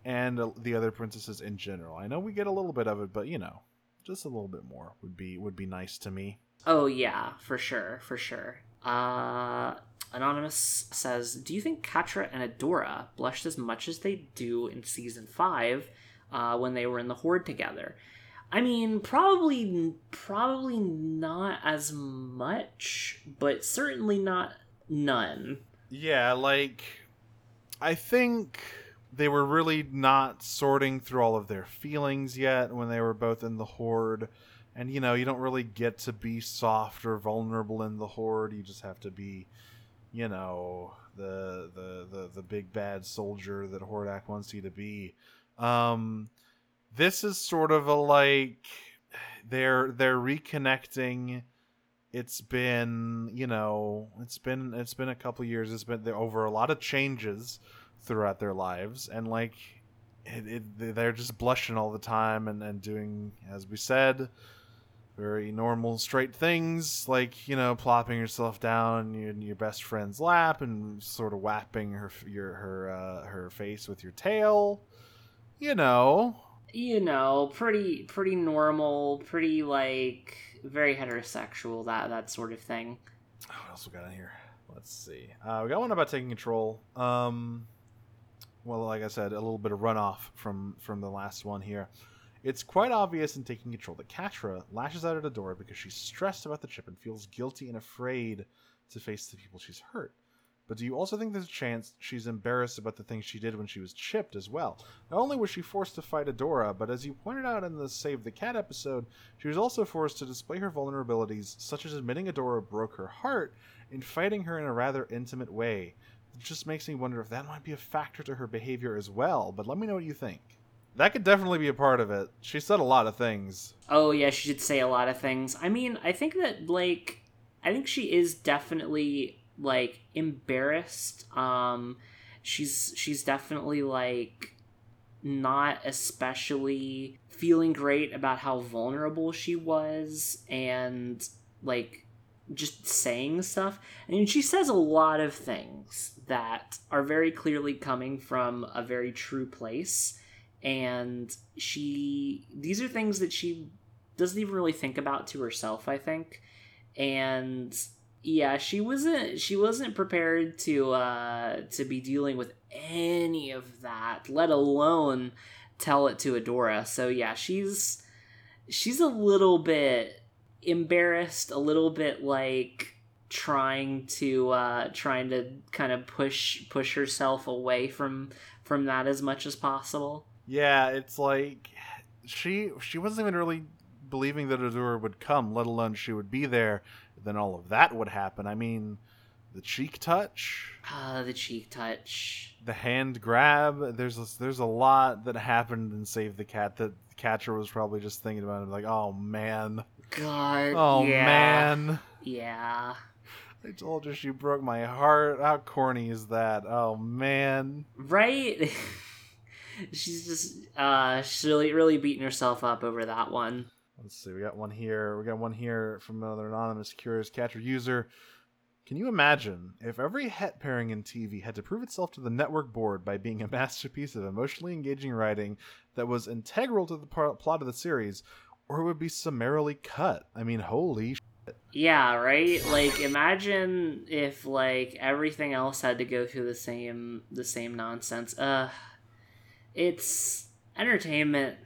and uh, the other princesses in general. I know we get a little bit of it, but you know, just a little bit more would be would be nice to me. Oh yeah, for sure, for sure. Uh Anonymous says, "Do you think Catra and Adora blushed as much as they do in season 5 uh, when they were in the horde together?" I mean, probably probably not as much, but certainly not none. Yeah, like I think they were really not sorting through all of their feelings yet when they were both in the horde. And you know, you don't really get to be soft or vulnerable in the horde. You just have to be, you know, the the the, the big bad soldier that Hordak wants you to be. Um this is sort of a like they're they're reconnecting it's been you know it's been it's been a couple years it's been over a lot of changes throughout their lives and like it, it, they're just blushing all the time and, and doing as we said very normal straight things like you know plopping yourself down in your best friend's lap and sort of whapping her your her uh, her face with your tail you know You know, pretty pretty normal, pretty like very heterosexual that that sort of thing. Oh, what else we got in here? Let's see. Uh, we got one about taking control. Um, well, like I said, a little bit of runoff from from the last one here. It's quite obvious in taking control that Catra lashes out at Adora because she's stressed about the chip and feels guilty and afraid to face the people she's hurt. But do you also think there's a chance she's embarrassed about the things she did when she was chipped as well? Not only was she forced to fight Adora, but as you pointed out in the Save the Cat episode, she was also forced to display her vulnerabilities, such as admitting Adora broke her heart and fighting her in a rather intimate way. It just makes me wonder if that might be a factor to her behavior as well, but let me know what you think. That could definitely be a part of it. She said a lot of things. Oh yeah, she did say a lot of things. I mean, I think that like I think she is definitely like embarrassed. Um she's she's definitely like not especially feeling great about how vulnerable she was and like just saying stuff. I mean, she says a lot of things that are very clearly coming from a very true place and she these are things that she doesn't even really think about to herself i think. And yeah she wasn't she wasn't prepared to uh to be dealing with any of that let alone tell it to adora. So yeah she's she's a little bit embarrassed a little bit like trying to uh trying to kind of push push herself away from from that as much as possible Yeah, it's like she she wasn't even really believing that Adora would come, let alone she would be there. Then all of that would happen. I mean, the cheek touch, Ah, the cheek touch. the hand grab. There's a, there's a lot that happened in Save the Cat that Catra was probably just thinking about. It, like, oh man, God. oh yeah. man. Yeah. I told you she broke my heart. How corny is that? Oh man. Right? she's just uh she's really really beating herself up over that one. Let's see. We got one here. We got one here from another anonymous curious catcher user. Can you imagine if every het pairing in TV had to prove itself to the network board by being a masterpiece of emotionally engaging writing that was integral to the par- plot of the series, or it would be summarily cut? I mean, holy. Sh- Yeah, right? Like imagine if like everything else had to go through the same the same nonsense. Uh it's entertainment.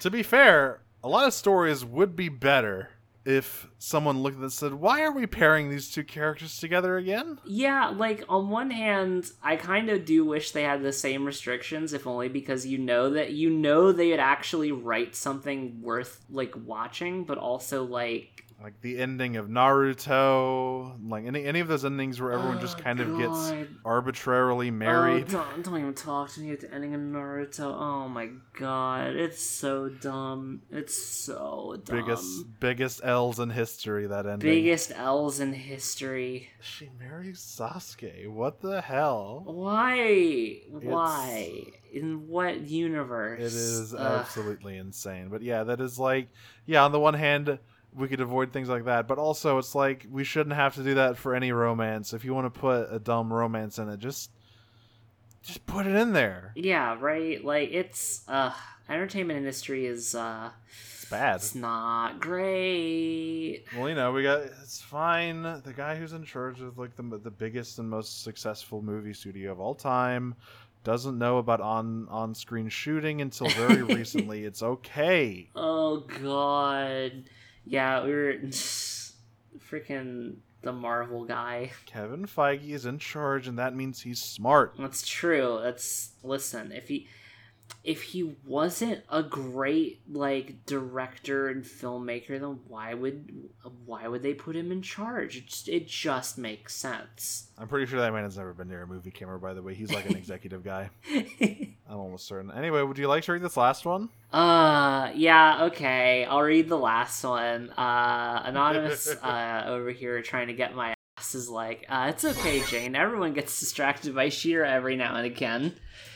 to be fair, a lot of stories would be better if someone looked at this and said, "Why are we pairing these two characters together again?" Yeah, like on one hand, I kind of do wish they had the same restrictions, if only because you know that you know they'd actually write something worth like watching, but also like like the ending of Naruto, like any any of those endings where everyone just Oh, kind of gets arbitrarily oh, married. Oh, don't, don't even talk to me at the ending of Naruto. Oh my god, it's so dumb. It's so dumb. biggest biggest L's in history that ending. biggest L's in history. She marries Sasuke. What the hell? Why? Why? In what universe? It is Ugh. absolutely insane. But yeah, that is like yeah, on the one hand we could avoid things like that, but also it's like we shouldn't have to do that for any romance. If you want to put a dumb romance in it, just just put it in there. Yeah, right. Like it's uh, entertainment industry is uh, It's bad. it's not great. Well, you know, we got it's fine. The guy who's in charge of like the the biggest and most successful movie studio of all time doesn't know about on on screen shooting until very recently. It's okay. Oh god. Yeah, we were freaking the Marvel guy. Kevin Feige is in charge, and that means he's smart. That's true. That's listen, if he if he wasn't a great like director and filmmaker, then why would why would they put him in charge? It just, it just makes sense. I'm pretty sure that man has never been near a movie camera. By the way, he's like an executive guy. I'm almost certain. Anyway, would you like to read this last one? Uh, yeah, okay. I'll read the last one. Uh, anonymous uh, over here trying to get my ass is like, uh, it's okay, Jane. Everyone gets distracted by She-Ra every now and again.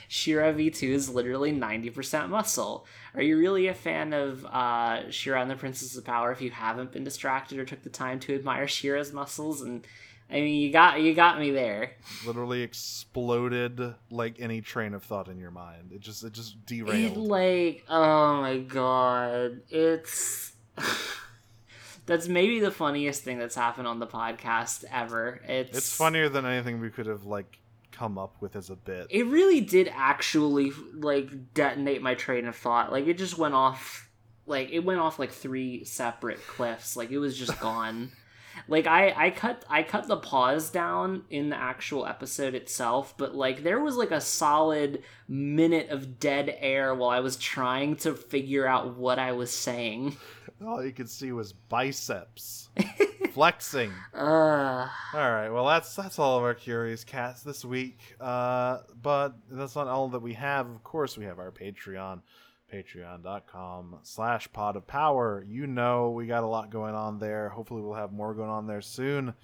She-Ra V2 is literally 90% muscle. Are you really a fan of uh, She-Ra and the Princess of Power if you haven't been distracted or took the time to admire She-Ra's muscles? And I mean, you got you got me there. Literally exploded like any train of thought in your mind. It just it just It derailed. like oh my god, it's that's maybe the funniest thing that's happened on the podcast ever. It's It's funnier than anything we could have like come up with as a bit. It really did actually like detonate my train of thought. Like it just went off, like it went off like three separate cliffs. Like it was just gone. like I I cut I cut the pause down in the actual episode itself, but like there was like a solid minute of dead air while I was trying to figure out what I was saying. All you could see was biceps flexing. Uh All right, well that's that's all of our curious cats this week. Uh, but that's not all that we have. Of course, we have our Patreon, patreon.com slash pod of power. You know we got a lot going on there. Hopefully we'll have more going on there soon.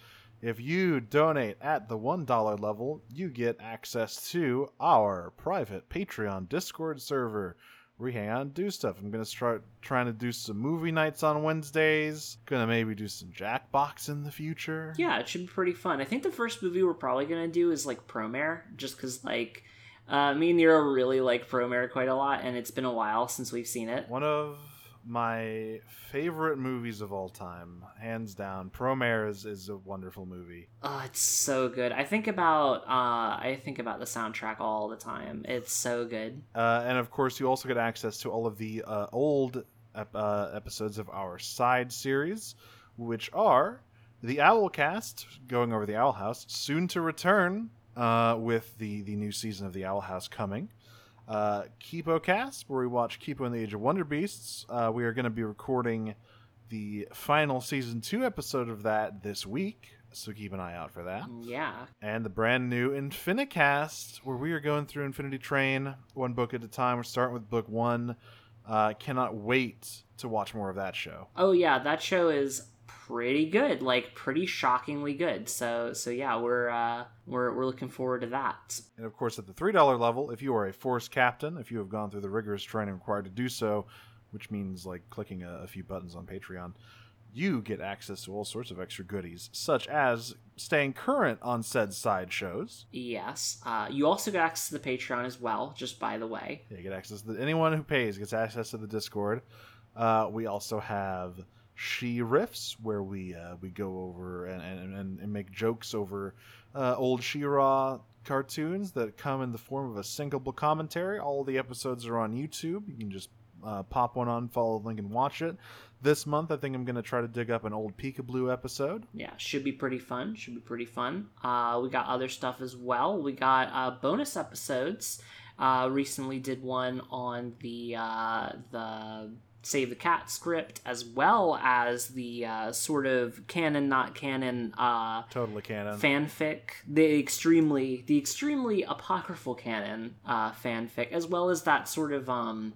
If you donate at the $1 level, you get access to our private Patreon Discord server we hang out and do stuff. I'm gonna start trying to do some movie nights on Wednesdays. Gonna maybe do some Jackbox in the future. yeah, it should be pretty fun. I think the first movie we're probably gonna do is like Promare, just because like uh, me and Nero really like Promare quite a lot, and it's been a while since we've seen it. One of my favorite movies of all time, hands down. Promare is, is a wonderful movie. Oh, it's so good. I think about uh, I think about the soundtrack all the time. It's so good. Uh, and of course, you also get access to all of the uh, old ep- uh, episodes of our side series, which are the Owlcast, going over the Owl House, soon to return uh, with the, the new season of the Owl House coming. uh, Kipo Cast, where we watch Kipo and the Age of Wonder Beasts. Uh, we are going to be recording the final season two episode of that this week, so keep an eye out for that. Yeah. And the brand new Infinicast, where we are going through Infinity Train one book at a time. We're starting with book one. Uh, cannot wait to watch more of that show. Oh yeah, that show is pretty good, like pretty shockingly good. So so yeah, we're uh, we're we're looking forward to that. And of course, at the three dollar level, if you are a force captain, if you have gone through the rigorous training required to do so, which means like clicking a, a few buttons on Patreon, you get access to all sorts of extra goodies, such as staying current on said side shows. Yes. Uh, you also get access to the Patreon as well. Just by the way. Yeah, you get access to the, anyone who pays gets access to the Discord. Uh, we also have she riffs where we uh, we go over and, and, and make jokes over uh, old She-Ra cartoons that come in the form of a singleable commentary. All the episodes are on YouTube. You can just uh, pop one on, follow the link, and watch it. This month, I think I'm going to try to dig up an old Peekablue episode. Yeah, should be pretty fun. Should be pretty fun. Uh, we got other stuff as well. We got uh, bonus episodes. Uh, recently did one on the uh, the Save the Cat script, as well as the uh, sort of canon, not canon, uh, Totally canon. fanfic, the extremely the extremely apocryphal canon uh, fanfic, as well as that sort of um,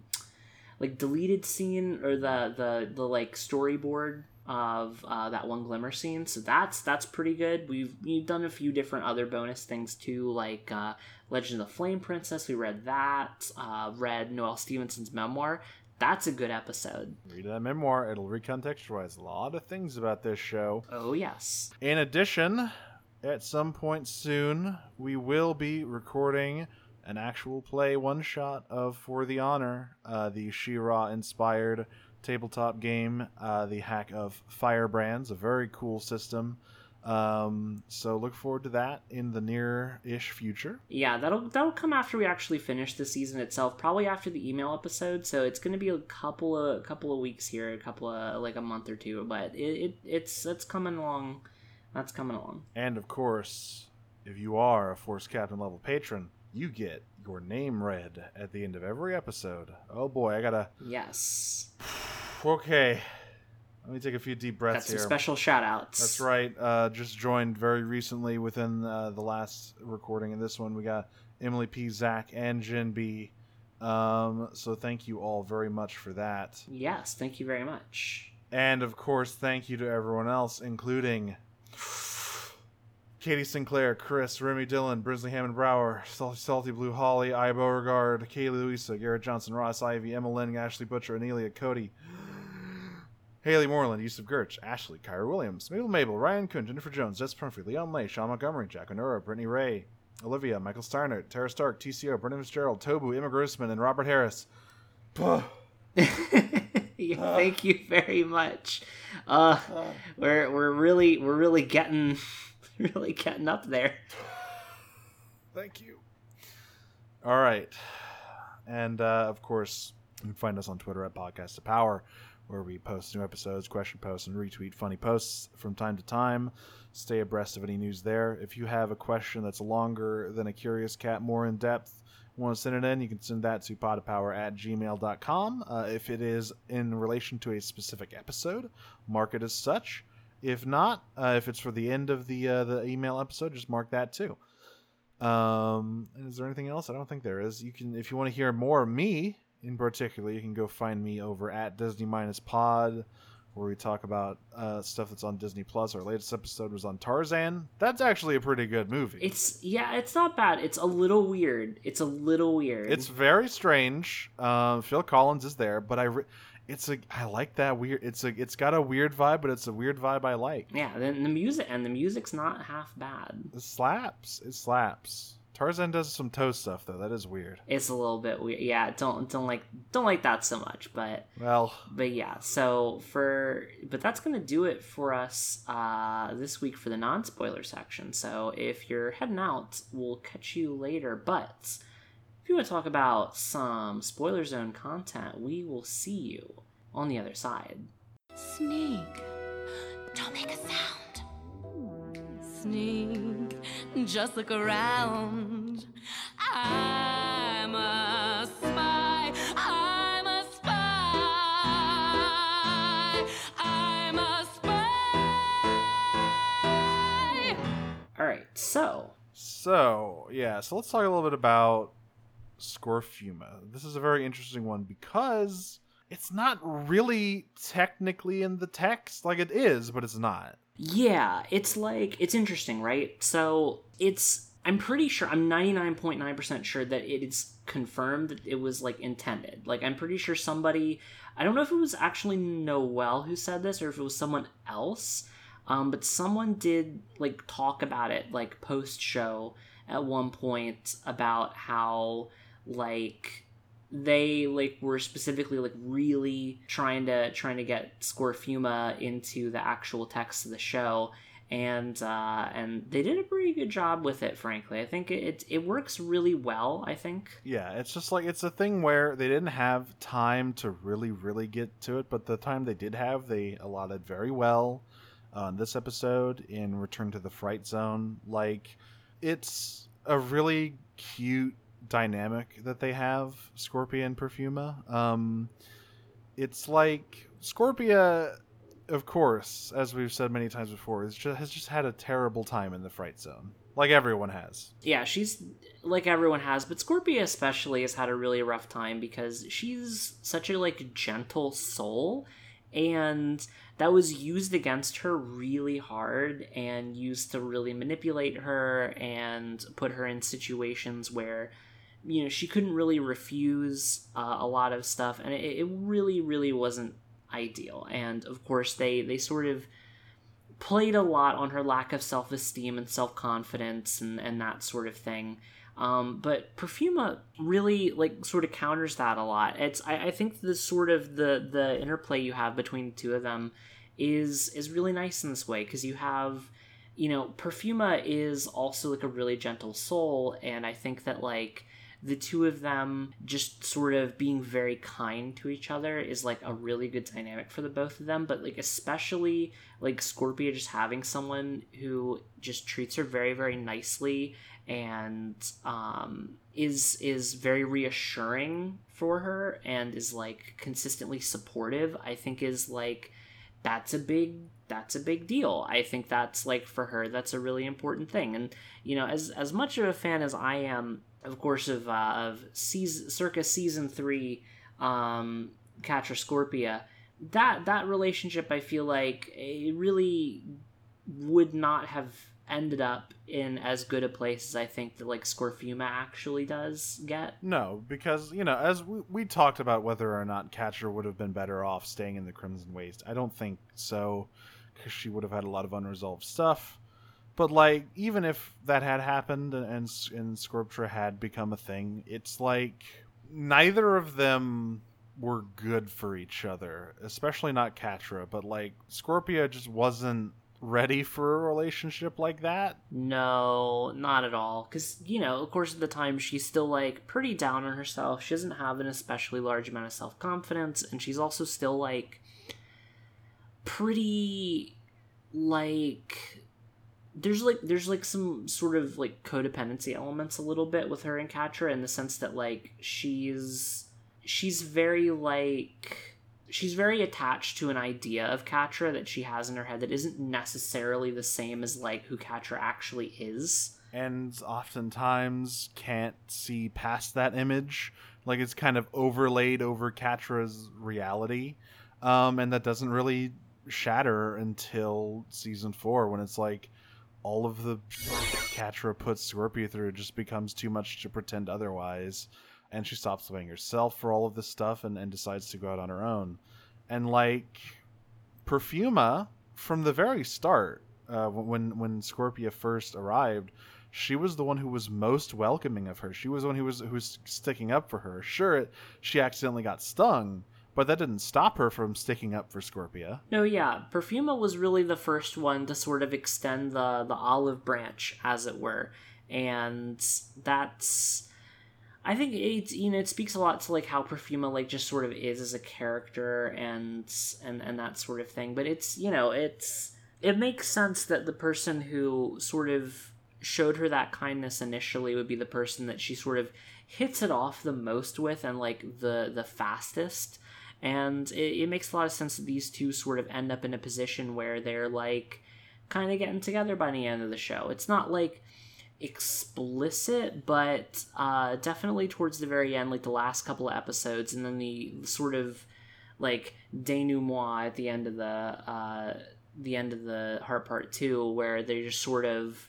like deleted scene or the the the like storyboard of uh, that one glimmer scene. So that's that's pretty good. We've we've done a few different other bonus things too, like uh, Legend of the Flame Princess. We read that. Uh, read Noelle Stevenson's memoir. That's a good episode. Read that memoir, it'll recontextualize a lot of things about this show. Oh yes. In addition, at some point soon, we will be recording an actual play one shot of For the Honor, uh, the She-Ra inspired tabletop game, uh, the hack of Firebrands, a very cool system. Um, so look forward to that in the near-ish future. Yeah, that'll that'll come after we actually finish the season itself, probably after the email episode. So it's going to be a couple of couple of weeks here, a couple of like a month or two, but it, it it's it's coming along. That's coming along. And of course, if you are a Force Captain level patron, you get your name read at the end of every episode. Oh boy, I gotta. Yes, Okay, let me take a few deep breaths that's some here. special shout outs. That's right. Uh, just joined very recently within uh, the last recording of this one. We got Emily P, Zach, and Jen B. Um, so thank you all very much for that. Yes, thank you very much. And of course, thank you to everyone else, including Katie Sinclair, Chris, Remy Dillon, Brisley Hammond Brower, Salty, Salty Blue Holly, I Beauregard, Kaylee Louisa, Garrett Johnson, Ross Ivy, Emma Lynn, Ashley Butcher, Anelia Cody, Haley Moreland, Yusuf Gerch, Ashley, Kyra Williams, Mabel Mabel, Ryan Kuhn, Jennifer Jones, Jess Pumphrey, Leon Lay, Sean Montgomery, Jack Onora, Brittany Ray, Olivia, Michael Steinert, Tara Stark, TCO, Brendan Fitzgerald, Tobu, Emma Grossman, and Robert Harris. Thank you very much. Uh, we're we're really we're really getting really getting up there. Thank you. All right. And uh, of course, you can find us on Twitter at Podcast of Power, where we post new episodes, question posts, and retweet funny posts from time to time. Stay abreast of any news there. If you have a question that's longer than a curious cat, more in depth, want to send it in, you can send that to podofpower at gmail.com. Uh, if it is in relation to a specific episode, mark it as such. If not, uh, if it's for the end of the uh, the email episode, just mark that too. Um, is there anything else? I don't think there is. You can, if you want to hear more of me in particular, you can go find me over at Disney Minus Pod, where we talk about uh, stuff that's on Disney Plus. Our latest episode was on Tarzan. That's actually a pretty good movie. It's yeah, it's not bad. It's a little weird. It's a little weird. It's very strange. Um, Phil Collins is there, but I, re- it's a I like that weird. It's a it's got a weird vibe, but it's a weird vibe I like. yeah. Then the music and the music's not half bad. It slaps. It slaps. Tarzan does some toe stuff though. That is weird. It's a little bit weird. Yeah, don't don't like don't like that so much. But Well, but yeah. So for but that's gonna do it for us uh, this week for the non spoiler section. So if you're heading out, we'll catch you later. But if you want to talk about some spoiler zone content, we will see you on the other side. Sneak, don't make a sound listening. Just look around. I'm a spy. I'm a spy. I'm a spy. All right, so. So, yeah, so let's talk a little bit about Scorfuma. This is a very interesting one because it's not really technically in the text. Like it is, but it's not yeah, it's like it's interesting, right? So, it's I'm pretty sure I'm 99.9% sure that it is confirmed that it was like intended. Like I'm pretty sure somebody I don't know if it was actually Noelle who said this or if it was someone else. Um, but someone did like talk about it like post show at one point about how like they like were specifically like really trying to trying to get Scorfuma into the actual text of the show and uh and they did a pretty good job with it frankly i think it it, works really well i think Yeah, it's just like it's a thing where they didn't have time to really, really get to it, but the time they did have, they allotted very well on this episode in Return to the Fright Zone. Like, it's a really cute dynamic that they have, Scorpia and Perfuma. Um, it's like Scorpia, of course, as we've said many times before, just, has just had a terrible time in the Fright Zone, like everyone has. yeah she's like everyone has but scorpia especially has had a really rough time because she's such a like gentle soul and that was used against her really hard and used to really manipulate her and put her in situations where you know she couldn't really refuse uh, a lot of stuff and it, it really really wasn't ideal and of course they they sort of played a lot on her lack of self-esteem and self-confidence and, and that sort of thing um, but Perfuma really like sort of counters that a lot. It's I, I think the sort of the the interplay you have between the two of them is is really nice in this way because you have you know Perfuma is also like a really gentle soul and I think that like the two of them just sort of being very kind to each other is like a really good dynamic for the both of them but like especially like Scorpia just having someone who just treats her very very nicely and um, is is very reassuring for her and is like consistently supportive i think is like that's a big that's a big deal. I think that's like for her that's a really important thing. And you know as as much of a fan as i am of course of uh, of season circa season three um Catra Scorpia that that relationship i feel like it really would not have ended up in as good a place as I think that like Scorfuma actually does get. No, because you know, as we, we talked about whether or not Catra would have been better off staying in the Crimson Waste. I don't think so, because she would have had a lot of unresolved stuff. But like, even if that had happened and and, and Scorptra had become a thing, it's like neither of them were good for each other, especially not Catra. But like, Scorpia just wasn't ready for a relationship like that. No, not at all. Because, you know, of course, at the time, she's still, like, pretty down on herself. She doesn't have an especially large amount of self confidence. And she's also still, like, pretty, like. There's like there's like some sort of like codependency elements a little bit with her and Catra in the sense that like she's she's very like she's very attached to an idea of Catra that she has in her head that isn't necessarily the same as like who Catra actually is. and oftentimes can't see past that image. Like it's kind of overlaid over Catra's reality, um, and that doesn't really shatter until season four when it's like all of the Catra puts Scorpia through just becomes too much to pretend otherwise, and she stops playing herself for all of this stuff and, and decides to go out on her own. And like Perfuma, from the very start, uh, when when Scorpia first arrived, she was the one who was most welcoming of her. She was the one who was who was sticking up for her. Sure, it, she accidentally got stung, but that didn't stop her from sticking up for Scorpia. No, yeah, Perfuma was really the first one to sort of extend the the olive branch, as it were, and that's. I think it you know it speaks a lot to like how Perfuma like just sort of is as a character and and and that sort of thing. But it's you know it's it makes sense that the person who sort of showed her that kindness initially would be the person that she sort of hits it off the most with and like the the fastest and it, it makes a lot of sense that these two sort of end up in a position where they're like kind of getting together by the end of the show. It's not like explicit, but uh, definitely towards the very end, like the last couple of episodes, and then the sort of like denouement at the end of the uh, the end of the heart part two, where they just sort of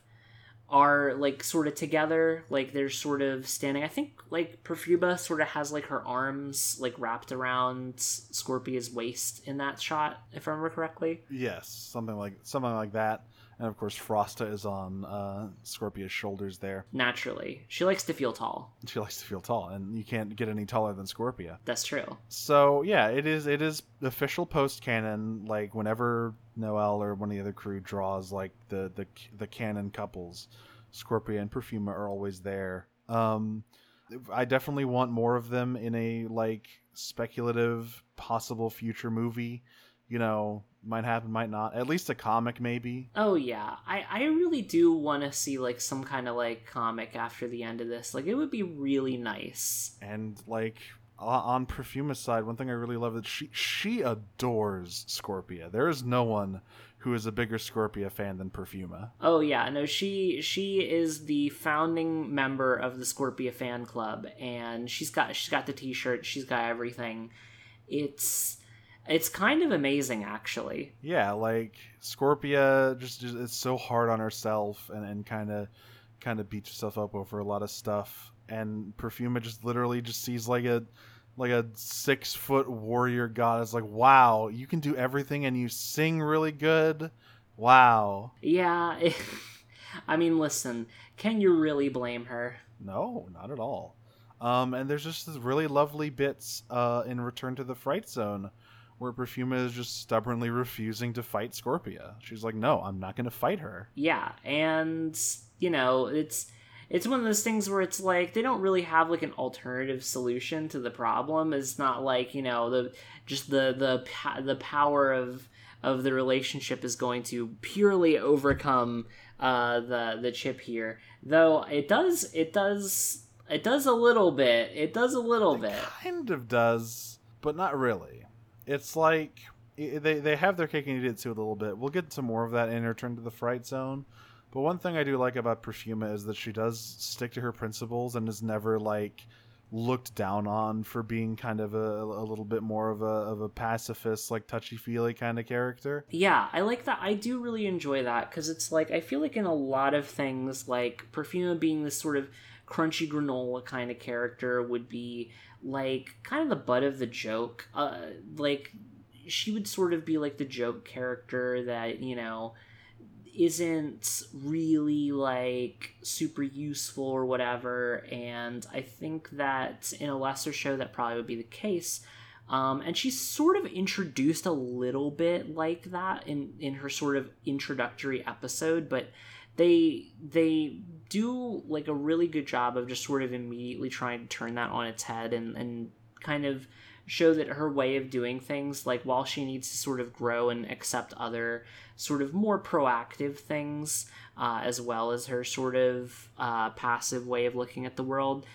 are like sort of together like they're sort of standing i think like Perfuma sort of has like her arms like wrapped around scorpia's waist in that shot if i remember correctly Yes, something like something like that. And of course, Frosta is on uh, Scorpia's shoulders there. naturally she likes to feel tall She likes to feel tall, and you can't get any taller than Scorpia. that's true So yeah, it is it is official post canon. Like whenever Noelle or one of the other crew draws like the the the canon couples, Scorpia and Perfuma are always there. Um, I definitely want more of them in a like speculative possible future movie. You know, might happen, might not. At least a comic, maybe. oh yeah i i really do want to see like some kind of like comic after the end of this like it would be really nice And like on Perfuma's side, one thing I really love is she she adores Scorpia. There is no one who is a bigger Scorpia fan than Perfuma. Oh yeah, no, she she is the founding member of the Scorpia fan club, and she's got she's got the T-shirt, she's got everything. It's it's kind of amazing, actually. Yeah, like Scorpia just, just is so hard on herself and and kind of kind of beats herself up over a lot of stuff. And Perfuma just literally just sees like a like a six foot warrior god. It's Like, wow, you can do everything and you sing really good. Wow. Yeah, I mean, listen, can you really blame her? No, not at all. Um, and there's just this really lovely bits uh, in Return to the Fright Zone where Perfuma is just stubbornly refusing to fight Scorpia. She's like, no, I'm not going to fight her. Yeah, and you know, it's it's one of those things where it's like they don't really have like an alternative solution to the problem. It's not like you know the just the the the power of of the relationship is going to purely overcome uh, the the chip here. Though it does it does it does a little bit. It does a little It bit. kind of does, but not really. It's like they they have their cake and eat it too a little bit. We'll get to more of that in Return to the Fright Zone. But one thing I do like about Perfuma is that she does stick to her principles and is never like looked down on for being kind of a, a little bit more of a of a pacifist, like touchy feely kind of character. Yeah, I like that. I do really enjoy that because it's like I feel like in a lot of things, like Perfuma being this sort of crunchy granola kind of character would be like kind of the butt of the joke. Uh, like she would sort of be like the joke character that you know isn't really like super useful or whatever and i think that in a lesser show that probably would be the case um, and she's sort of introduced a little bit like that in in her sort of introductory episode but they they do like a really good job of just sort of immediately trying to turn that on its head and and kind of show that her way of doing things like while she needs to sort of grow and accept other sort of more proactive things uh, as well as her sort of uh, passive way of looking at the world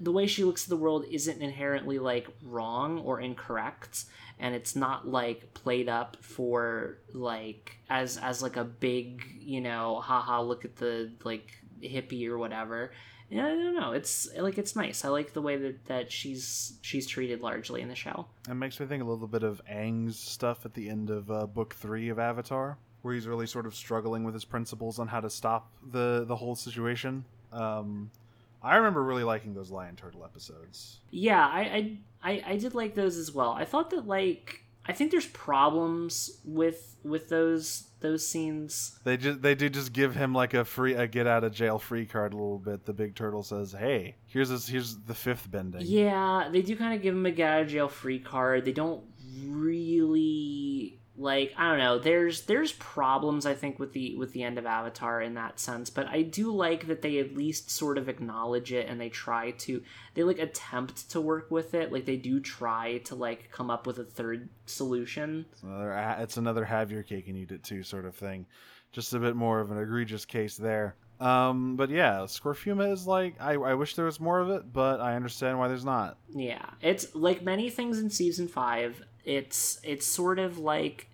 the way she looks at the world isn't inherently like wrong or incorrect and it's not like played up for like as as like a big you know haha look at the like hippie or whatever yeah, I don't know. It's like it's nice. I like the way that, that she's she's treated largely in the show. It makes me think a little bit of Aang's stuff at the end of uh, book three of Avatar, where he's really sort of struggling with his principles on how to stop the the whole situation. Um, I remember really liking those Lion Turtle episodes. Yeah, I, I I I did like those as well. I thought that like I think there's problems with with those those scenes. They just they do just give him like a free a get out of jail free card a little bit. The big turtle says, "Hey, here's this, here's the fifth bending." Yeah, they do kind of give him a get out of jail free card. They don't really like I don't know. There's there's problems I think with the with the end of Avatar in that sense, but I do like that they at least sort of acknowledge it and they try to they like attempt to work with it. Like they do try to like come up with a third solution. It's another, it's another have your cake and eat it too sort of thing. Just a bit more of an egregious case there. Um, but yeah, Scorfuma is like I, I wish there was more of it, but I understand why there's not. Yeah, it's like many things in season five. It's it's sort of like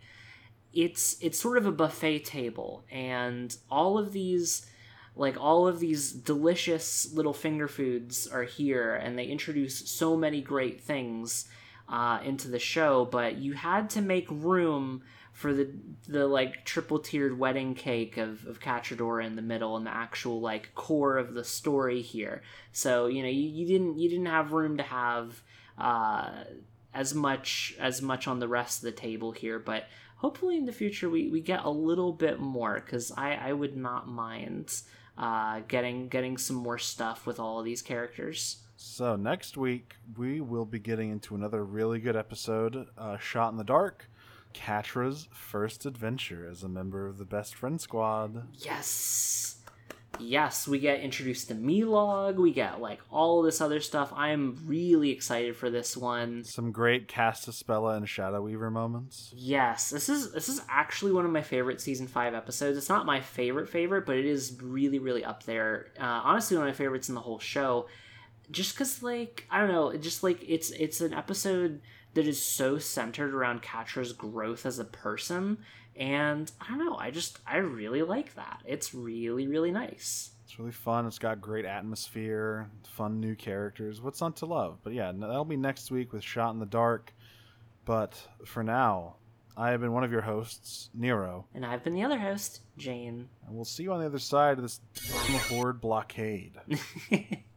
it's it's sort of a buffet table and all of these like all of these delicious little finger foods are here and they introduce so many great things uh, into the show but you had to make room for the the like triple tiered wedding cake of of Catradora in the middle and the actual like core of the story here. So you know you, you didn't you didn't have room to have uh, as much as much on the rest of the table here, but hopefully in the future we, we get a little bit more because I, I would not mind uh, getting getting some more stuff with all of these characters. So next week we will be getting into another really good episode, uh, Shot in the Dark. Catra's first adventure as a member of the Best Friend Squad. Yes. Yes, we get introduced to Melog, we get like all this other stuff. I'm really excited for this one. Some great Castaspella and Shadow Weaver moments. Yes, this is this is actually one of my favorite season 5 episodes. It's not my favorite favorite, but it is really really up there. Uh, honestly one of my favorites in the whole show. Just cuz like, I don't know, just like it's it's an episode that is so centered around Catra's growth as a person. And I don't know, I just, I really like that. It's really, really nice. It's really fun. It's got great atmosphere, fun new characters. What's not to love? But yeah, that'll be next week with Shot in the Dark. But for now, I have been one of your hosts, Nero. And I've been the other host, Jane. And we'll see you on the other side of this Horde blockade.